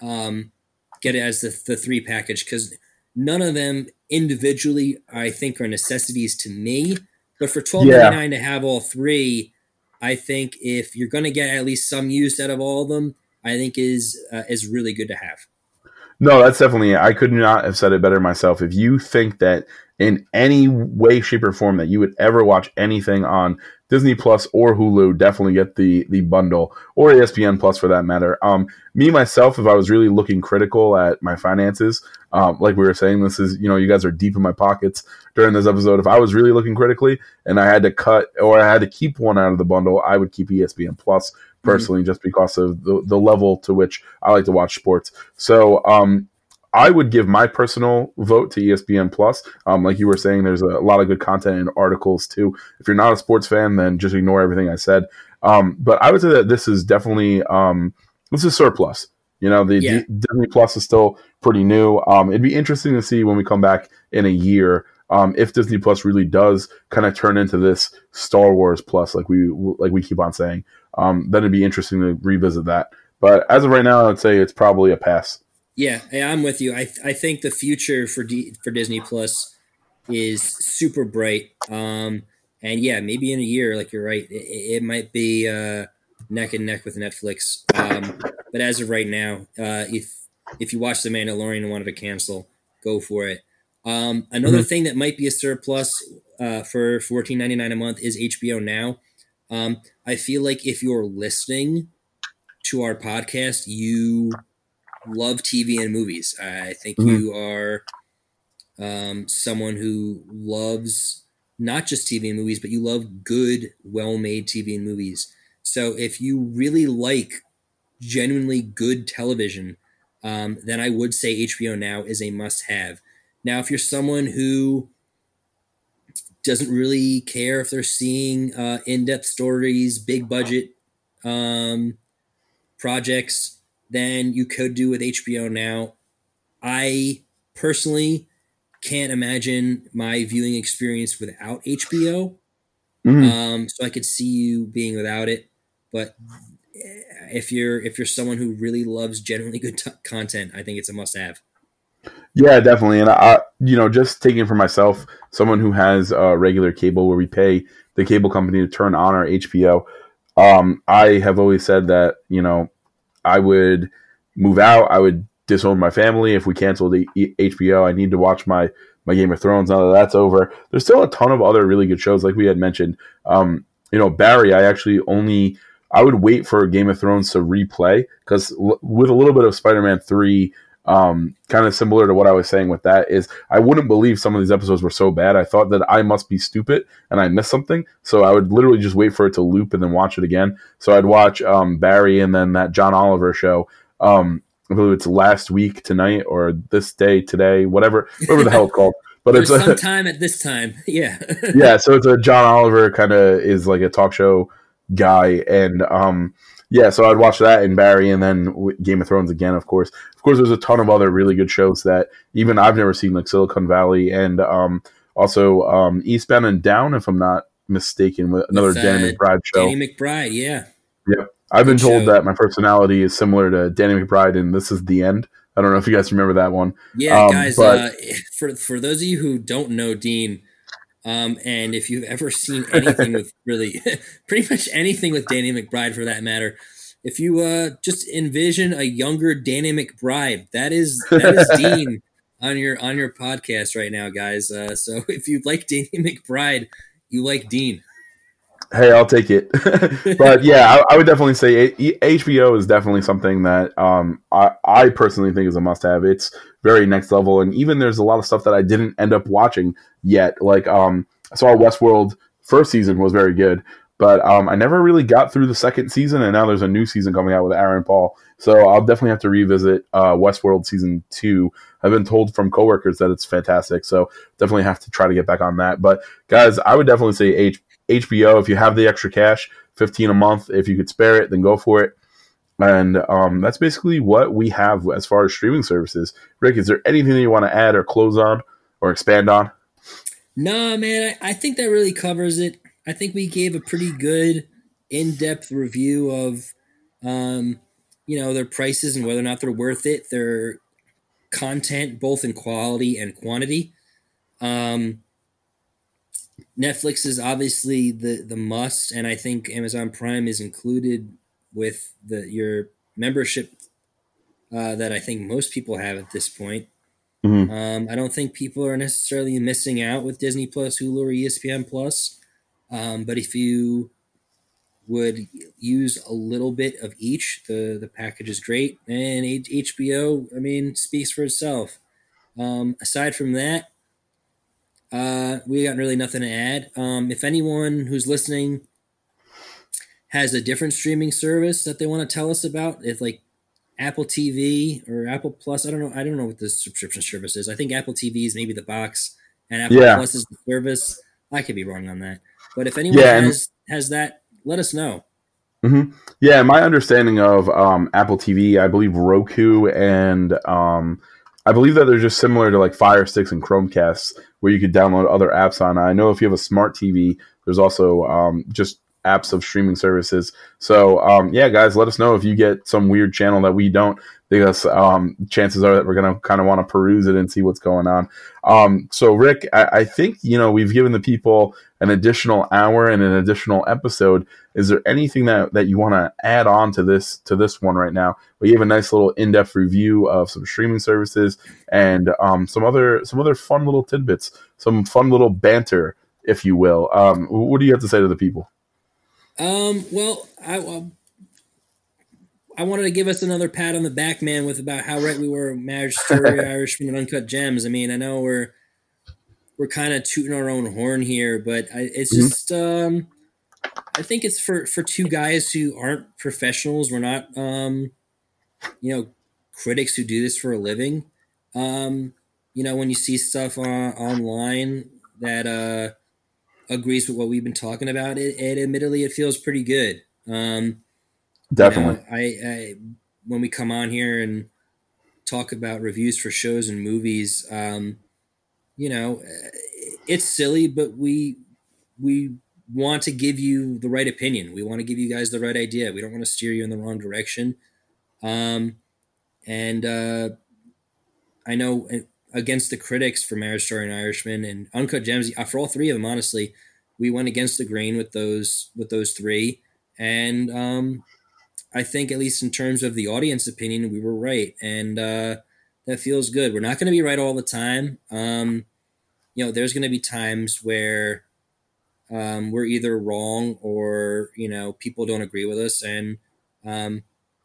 S1: um, get it as the the three package? Because none of them individually, I think, are necessities to me. But for twelve ninety nine to have all three, I think if you're going to get at least some use out of all of them, I think is uh, is really good to have.
S2: No, that's definitely. I could not have said it better myself. If you think that in any way, shape, or form that you would ever watch anything on Disney Plus or Hulu, definitely get the the bundle or ESPN Plus for that matter. Um, me myself, if I was really looking critical at my finances, um, like we were saying, this is you know you guys are deep in my pockets during this episode. If I was really looking critically and I had to cut or I had to keep one out of the bundle, I would keep ESPN Plus personally, mm-hmm. just because of the, the level to which I like to watch sports. So um, I would give my personal vote to ESPN Plus. Um, like you were saying, there's a lot of good content and articles too. If you're not a sports fan, then just ignore everything I said. Um, but I would say that this is definitely um, this is surplus. You know, the yeah. D- Disney Plus is still pretty new. Um, it'd be interesting to see when we come back in a year um, if Disney Plus really does kind of turn into this Star Wars Plus, like we like we keep on saying um, then it'd be interesting to revisit that. But as of right now, I'd say it's probably a pass.
S1: Yeah, I'm with you. I I think the future for D, for Disney Plus is super bright. Um, and yeah, maybe in a year, like you're right, it, it might be uh, neck and neck with Netflix. Um, but as of right now, uh, if if you watch The Mandalorian and wanted to cancel, go for it. Um, another mm-hmm. thing that might be a surplus uh, for fourteen ninety nine a month is HBO Now. Um, I feel like if you're listening to our podcast, you love TV and movies. I think mm-hmm. you are um, someone who loves not just TV and movies, but you love good, well made TV and movies. So if you really like genuinely good television, um, then I would say HBO Now is a must have. Now, if you're someone who doesn't really care if they're seeing uh, in-depth stories, big budget um, projects, then you could do with HBO now. I personally can't imagine my viewing experience without HBO. Mm-hmm. Um, so I could see you being without it, but if you're if you're someone who really loves generally good t- content, I think it's a must have.
S2: Yeah, definitely. And I, you know, just taking for myself, someone who has a regular cable where we pay the cable company to turn on our HBO. Um, I have always said that, you know, I would move out. I would disown my family if we canceled the HBO. I need to watch my my Game of Thrones now that that's over. There's still a ton of other really good shows, like we had mentioned. Um, you know, Barry. I actually only I would wait for Game of Thrones to replay because l- with a little bit of Spider Man three um, kind of similar to what I was saying with that is I wouldn't believe some of these episodes were so bad. I thought that I must be stupid and I missed something. So I would literally just wait for it to loop and then watch it again. So I'd watch um, Barry and then that John Oliver show. Um, I believe it's last week tonight or this day today, whatever, whatever the hell it's called.
S1: But it's some time at this time, yeah,
S2: yeah. So it's a John Oliver kind of is like a talk show guy, and um, yeah, so I'd watch that and Barry, and then Game of Thrones again, of course. Of course, there's a ton of other really good shows that even I've never seen, like Silicon Valley, and um, also um, Eastbound and Down, if I'm not mistaken, with another with, uh, Danny McBride show.
S1: Danny McBride, yeah.
S2: Yep. I've been told show. that my personality is similar to Danny McBride, and this is the end. I don't know if you guys remember that one.
S1: Yeah, um, guys. But, uh, for for those of you who don't know Dean, um, and if you've ever seen anything with really, pretty much anything with Danny McBride for that matter, if you uh, just envision a younger Danny McBride, that is that is Dean on your on your podcast right now, guys. Uh, so if you like Danny McBride, you like Dean.
S2: Hey, I'll take it. but yeah, I, I, would definitely say HBO is definitely something that um, I, I personally think is a must have. It's very next level, and even there's a lot of stuff that I didn't end up watching yet. Like um, I saw Westworld first season was very good, but um, I never really got through the second season, and now there's a new season coming out with Aaron Paul. So I'll definitely have to revisit uh, Westworld season two. I've been told from coworkers that it's fantastic, so definitely have to try to get back on that. But guys, I would definitely say H- HBO if you have the extra cash, fifteen a month. If you could spare it, then go for it. And um, that's basically what we have as far as streaming services. Rick, is there anything that you want to add or close on or expand on?
S1: No, man, I, I think that really covers it. I think we gave a pretty good in-depth review of, um, you know, their prices and whether or not they're worth it. Their content, both in quality and quantity. Um, Netflix is obviously the the must, and I think Amazon Prime is included with the your membership uh, that I think most people have at this point. Mm-hmm. Um, I don't think people are necessarily missing out with Disney Plus, Hulu, or ESPN Plus. Um, but if you would use a little bit of each, the the package is great. And HBO, I mean, speaks for itself. Um, aside from that, uh, we got really nothing to add. Um, if anyone who's listening has a different streaming service that they want to tell us about, if like Apple TV or Apple Plus, I don't know. I don't know what the subscription service is. I think Apple TV is maybe the box, and Apple yeah. Plus is the service. I could be wrong on that. But if anyone yeah, has has that, let us know.
S2: Mm-hmm. Yeah, my understanding of um, Apple TV, I believe Roku and um, I believe that they're just similar to like Fire Sticks and Chromecasts, where you could download other apps on. I know if you have a smart TV, there's also um, just apps of streaming services. So um, yeah, guys, let us know if you get some weird channel that we don't, because um, chances are that we're gonna kind of want to peruse it and see what's going on. Um, so Rick, I, I, think you know we've given the people an additional hour and an additional episode. Is there anything that, that you want to add on to this to this one right now? We gave a nice little in depth review of some streaming services and um, some other some other fun little tidbits, some fun little banter, if you will. Um, what do you have to say to the people?
S1: Um, well, I, I wanted to give us another pat on the back, man, with about how right we were, Marriage Story, Irishman, and Uncut Gems. I mean, I know we're we're kind of tooting our own horn here, but I, it's mm-hmm. just um, I think it's for for two guys who aren't professionals. We're not um, you know, critics who do this for a living. Um, you know, when you see stuff on, online that uh agrees with what we've been talking about, it, it admittedly it feels pretty good. Um,
S2: Definitely.
S1: You know, I, I when we come on here and talk about reviews for shows and movies, um, you know, it's silly, but we we want to give you the right opinion. We want to give you guys the right idea. We don't want to steer you in the wrong direction. Um, and uh, I know against the critics for Marriage Story and Irishman and Uncut Gems. Uh, for all three of them, honestly, we went against the grain with those with those three, and um, I think at least in terms of the audience opinion, we were right, and uh, that feels good. We're not going to be right all the time. Um, you know, there's going to be times where um, we're either wrong or you know people don't agree with us, and um,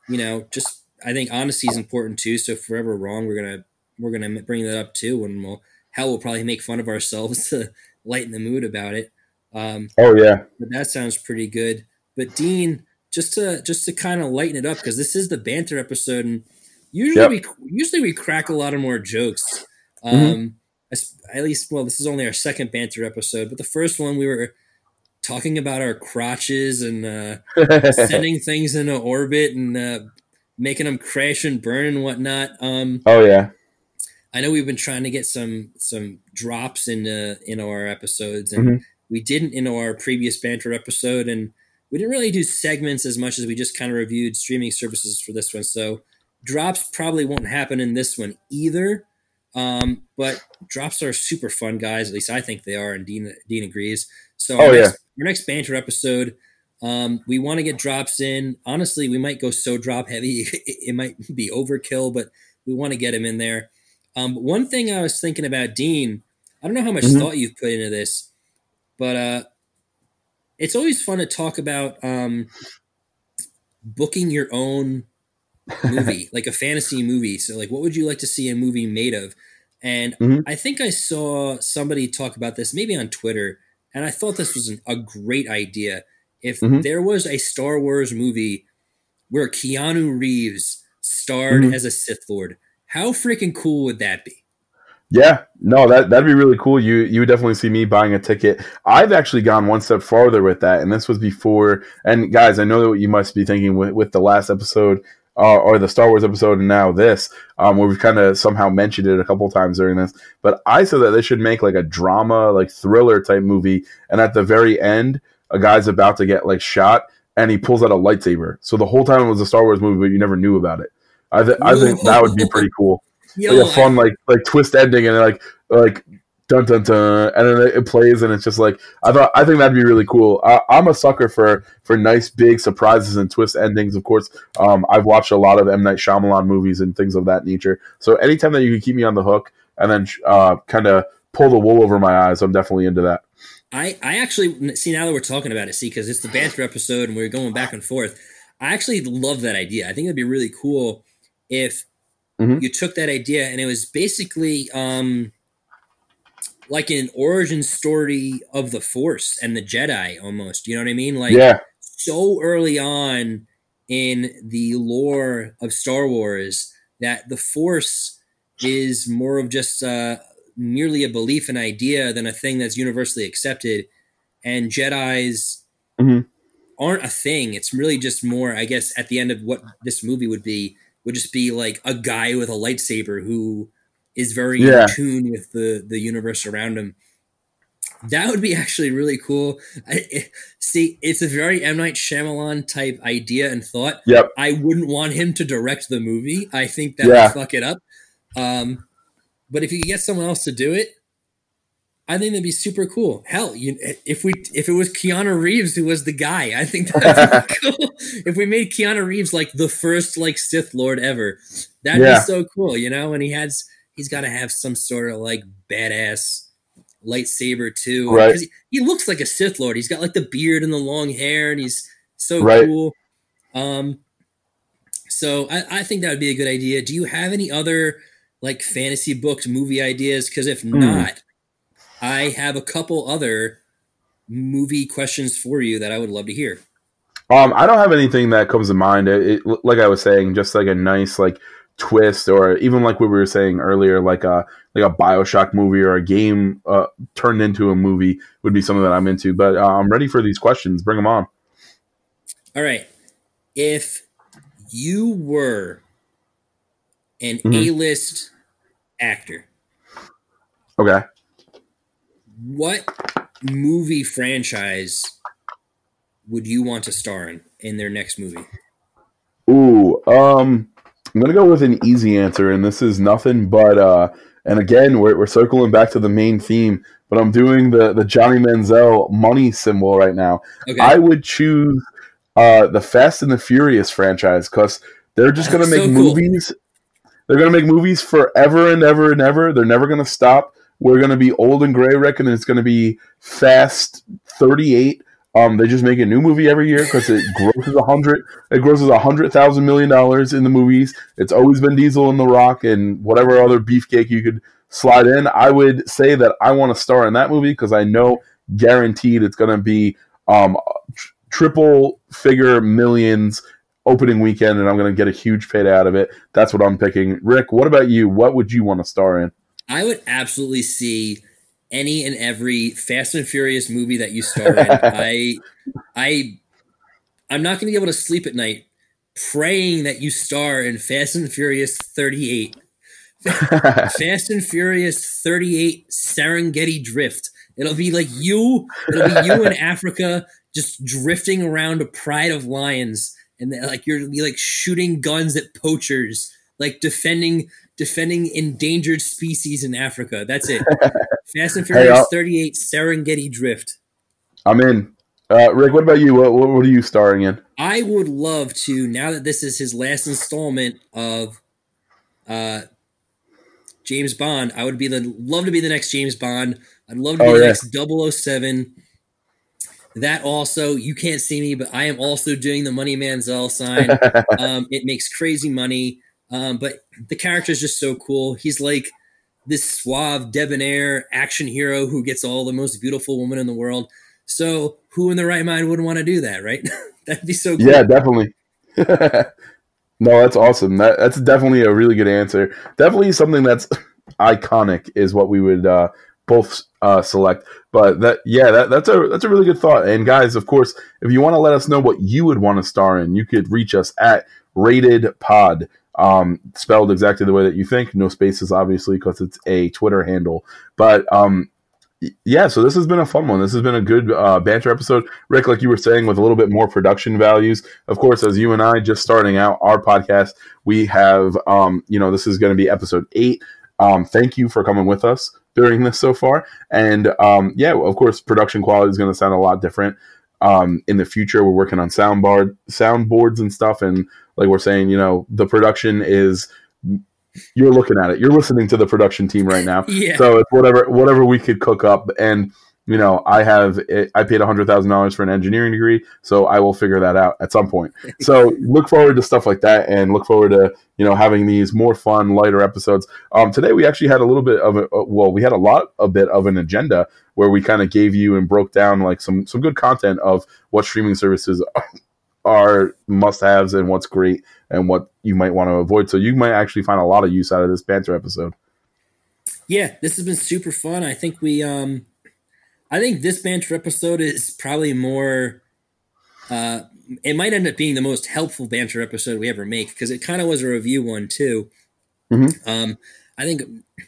S1: you know, just I think honesty is important too. So if we're ever wrong, we're gonna we're gonna bring that up too, and we'll hell we'll probably make fun of ourselves to lighten the mood about it. Um,
S2: oh yeah,
S1: but that sounds pretty good. But Dean, just to just to kind of lighten it up because this is the banter episode, and usually yep. we usually we crack a lot of more jokes. Mm-hmm. Um, mm-hmm. At least, well, this is only our second banter episode, but the first one we were talking about our crotches and uh, sending things into orbit and uh, making them crash and burn and whatnot. Um,
S2: oh yeah,
S1: I know we've been trying to get some some drops in uh, in our episodes, and mm-hmm. we didn't in our previous banter episode, and we didn't really do segments as much as we just kind of reviewed streaming services for this one. So drops probably won't happen in this one either. Um, but drops are super fun, guys. At least I think they are, and Dean Dean agrees. So oh, our, yeah. next, our next banter episode, um, we want to get drops in. Honestly, we might go so drop heavy, it, might be overkill, but we want to get them in there. Um, one thing I was thinking about, Dean, I don't know how much mm-hmm. thought you've put into this, but uh, it's always fun to talk about um, booking your own movie, like a fantasy movie. So, like, what would you like to see a movie made of? And mm-hmm. I think I saw somebody talk about this maybe on Twitter, and I thought this was an, a great idea. If
S2: Mhm.
S1: there was a Star Wars movie where Keanu Reeves starred
S2: Mhm.
S1: as a Sith Lord, how freaking cool would that be?
S2: Yeah, no, that that'd be really cool. You you would definitely see me buying a ticket. I've actually gone one step farther with that, and this was before. And guys, I know what you must be thinking with, with the last episode uh, or the Star Wars episode, and now this, um, where we've kind of somehow mentioned it a couple times during this. But I said that they should make like a drama, like thriller type movie, and at the very end, a guy's about to get like shot, and he pulls out a lightsaber. So the whole time it was a Star Wars movie, but you never knew about it. I, th- I think that would be pretty cool
S1: Yo,
S2: like a fun like like twist ending and like like dun dun dun and then it plays and it's just like I thought I think that'd be really cool. I, I'm a sucker for for nice big surprises and twist endings. Of course, um, I've watched a lot of M Night Shyamalan movies and things of that nature. So anytime that you can keep me on the hook and then uh, kind of pull the wool over my eyes, I'm definitely into that.
S1: I, I actually see now that we're talking about it, see, because it's the banter episode and we're going back and forth. I actually love that idea. I think it'd be really cool if
S2: Mhm.
S1: you took that idea and it was basically um, like an origin story of the Force and the Jedi, almost. You know what I mean? Like
S2: yeah,
S1: so early on in the lore of Star Wars that the Force is more of just uh, merely a belief and idea than a thing that's universally accepted, and Jedi's
S2: Mhm.
S1: aren't a thing. It's really just more, I guess, at the end of what this movie would be, would just be like a guy with a lightsaber who is very
S2: Yeah.
S1: in tune with the the universe around him. That would be actually really cool. I, it- see, it's a very M Night Shyamalan type idea and thought.
S2: Yep.
S1: I wouldn't want him to direct the movie. I think that
S2: Yeah.
S1: would fuck it up. Um, but if you could get someone else to do it, I think that'd be super cool. Hell, you, if we if it was Keanu Reeves who was the guy, I think that'd be cool. If we made Keanu Reeves like the first like Sith Lord ever, that'd
S2: Yeah.
S1: be so cool, you know. And he has he's got to have some sort of like badass lightsaber too,
S2: Right.
S1: He, he looks like a Sith Lord. He's got like the beard and the long hair, and he's so
S2: Right.
S1: cool. Um, so I, I think that would be a good idea. Do you have any other like fantasy books, movie ideas? Because if
S2: Hmm.
S1: not, I have a couple other movie questions for you that I would love to hear.
S2: Um, I don't have anything that comes to mind. It, it, like I was saying, just like a nice like twist, or even like what we were saying earlier, like a like a Bioshock movie or a game uh, turned into a movie would be something that I'm into. But uh, I'm ready for these questions. Bring them on.
S1: All right. If you were an
S2: Mhm.
S1: A-list actor,
S2: Okay.
S1: What movie franchise would you want to star in in their next movie?
S2: Ooh, um, I'm gonna go with an easy answer, and this is nothing but uh, and again we're, we're circling back to the main theme, but I'm doing the the Johnny Manziel money symbol right now.
S1: Okay.
S2: I would choose uh, the Fast and the Furious franchise because they're just gonna make
S1: so cool.
S2: movies. They're gonna make movies forever and ever and ever. They're never gonna stop. We're gonna be old and gray, reckon, and it's gonna be Fast 38. Um, they just make a new movie every year because it grosses a hundred. It grosses a hundred thousand million dollars in the movies. It's always been Diesel and The Rock and whatever other beefcake you could slide in. I would say that I want to star in that movie because I know guaranteed it's going to be um, tr- triple figure millions opening weekend, and I'm going to get a huge payday out of it. That's what I'm picking. Rick, what about you? What would you want to star in?
S1: I would absolutely see any and every Fast and Furious movie that you star in. I, I, I'm not going to be able to sleep at night praying that you star in Fast and Furious 38. Fast and Furious 38 Serengeti Drift. It'll be like you, it'll be you in Africa just drifting around a pride of lions and like you're be like shooting guns at poachers, like defending defending endangered species in Africa. That's it. Fast and Furious
S2: I'll-
S1: 38 Serengeti Drift.
S2: I'm in. Uh, Rick, what about you? What, what, what are you starring in?
S1: I would love to now that this is his last installment of uh James Bond. I would be the love to be the next James Bond. I'd love to be
S2: Oh,
S1: the
S2: yeah.
S1: next 007. That also, you can't see me, but I am also doing the Money Manziel sign. um, it makes crazy money. Um, but the character is just so cool. He's like this suave, debonair action hero who gets all the most beautiful women in the world. So who in the right mind wouldn't want to do that, right? That'd be so cool.
S2: Yeah, definitely. no, that's awesome. That, that's definitely a really good answer. Definitely something that's iconic is what we would uh, both uh, select. But that, yeah, that, that's a that's a really good thought. And guys, of course, if you want to let us know what you would want to star in, you could reach us at Rated Pod, um, spelled exactly the way that you think. No spaces, obviously, because it's a Twitter handle. But um, yeah, so this has been a fun one. This has been a good uh, banter episode. Rick, like you were saying, with a little bit more production values. Of course, as you and I just starting out our podcast, we have, um, you know, this is going to be episode eight. Um, thank you for coming with us during this so far. And um, yeah, of course, production quality is going to sound a lot different um, in the future. We're working on soundboard soundboards and stuff, and like we're saying, you know, the production is you're looking at it. You're listening to the production team right now.
S1: yeah.
S2: So it's whatever whatever we could cook up, and you know, I have I paid hundred thousand dollars for an engineering degree, so I will figure that out at some point. so look forward to stuff like that, and look forward to you know having these more fun, lighter episodes. Um, today we actually had a little bit of a uh, well, we had a lot a bit of an agenda where we kind of gave you and broke down like some some good content of what streaming services are must haves and what's great and what you might want to avoid. So you might actually find a lot of use out of this banter episode.
S1: Yeah, this has been super fun. I think we um I think this banter episode is probably more uh it might end up being the most helpful banter episode we ever make because it kind of was a review one too.
S2: Mm-hmm.
S1: Um I think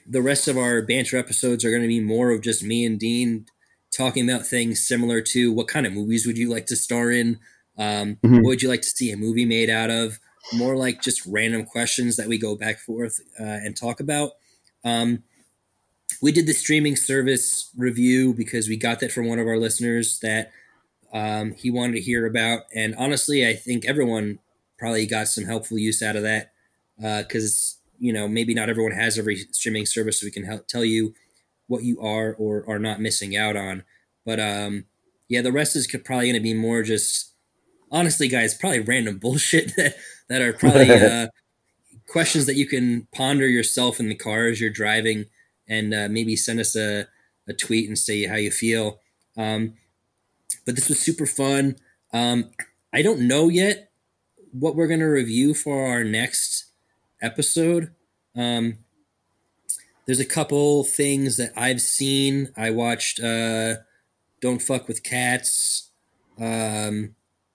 S1: the rest of our banter episodes are going to be more of just me and Dean talking about things similar to what kind of movies would you like to star in? Um,
S2: Mhm.
S1: What would you like to see a movie made out of? More like just random questions that we go back forth uh, and talk about. Um, we did the streaming service review because we got that from one of our listeners that um, he wanted to hear about, and honestly, I think everyone probably got some helpful use out of that because you know maybe not everyone has every streaming service, so we can help tell you what you are or are not missing out on. But um, yeah, the rest is probably going to be more just honestly, guys, probably random bullshit that that are probably uh, questions that you can ponder yourself in the car as you're driving, and uh, maybe send us a, a tweet and say how you feel. Um, but this was super fun. Um, I don't know yet what we're going to review for our next episode. Um, there's a couple things that I've seen. I watched uh, Don't Fuck with Cats. Um,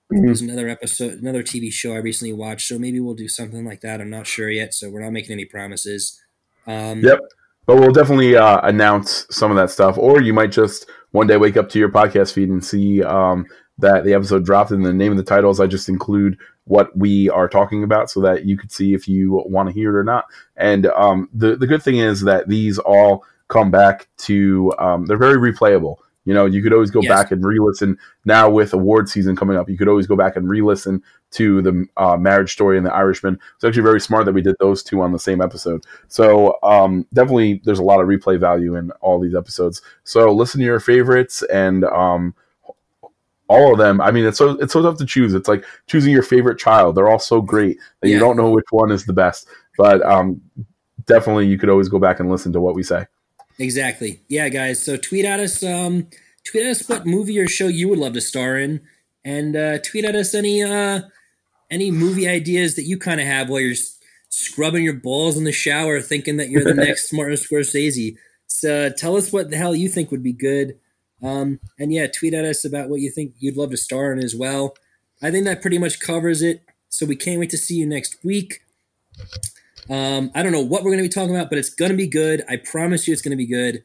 S1: there's another episode, another TV show I recently watched. So maybe we'll do something like that. I'm not sure yet. So we're not making any promises. Um,
S2: Yep. But we'll definitely uh, announce some of that stuff, or you might just one day wake up to your podcast feed and see um, that the episode dropped, and the name of the titles I just include what we are talking about, so that you could see if you want to hear it or not. And um, the the good thing is that these all come back to um, they're very replayable. You know, you could always go
S1: Yes.
S2: back and re-listen. Now with award season coming up, you could always go back and re-listen to the uh, Marriage Story and The Irishman. It's actually very smart that we did those two on the same episode. So um, definitely, there's a lot of replay value in all these episodes. So listen to your favorites and um, all of them. I mean, it's so it's so tough to choose. It's like choosing your favorite child. They're all so great that you don't know which one is the best. But um, definitely, you could always go back and listen to what we say.
S1: Exactly. Yeah, guys. So tweet at us. Um, tweet at us what movie or show you would love to star in, and uh, tweet at us any uh, any movie ideas that you kind of have while you're scrubbing your balls in the shower, thinking that you're the next Martin Scorsese. So tell us what the hell you think would be good. Um, and yeah, tweet at us about what you think you'd love to star in as well. I think that pretty much covers it. So we can't wait to see you next week. Um, I don't know what we're going to be talking about, but it's going to be good. I promise you it's going to be good.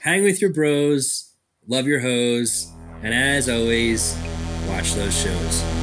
S1: Hang with your bros, love your hoes, and as always, watch those shows.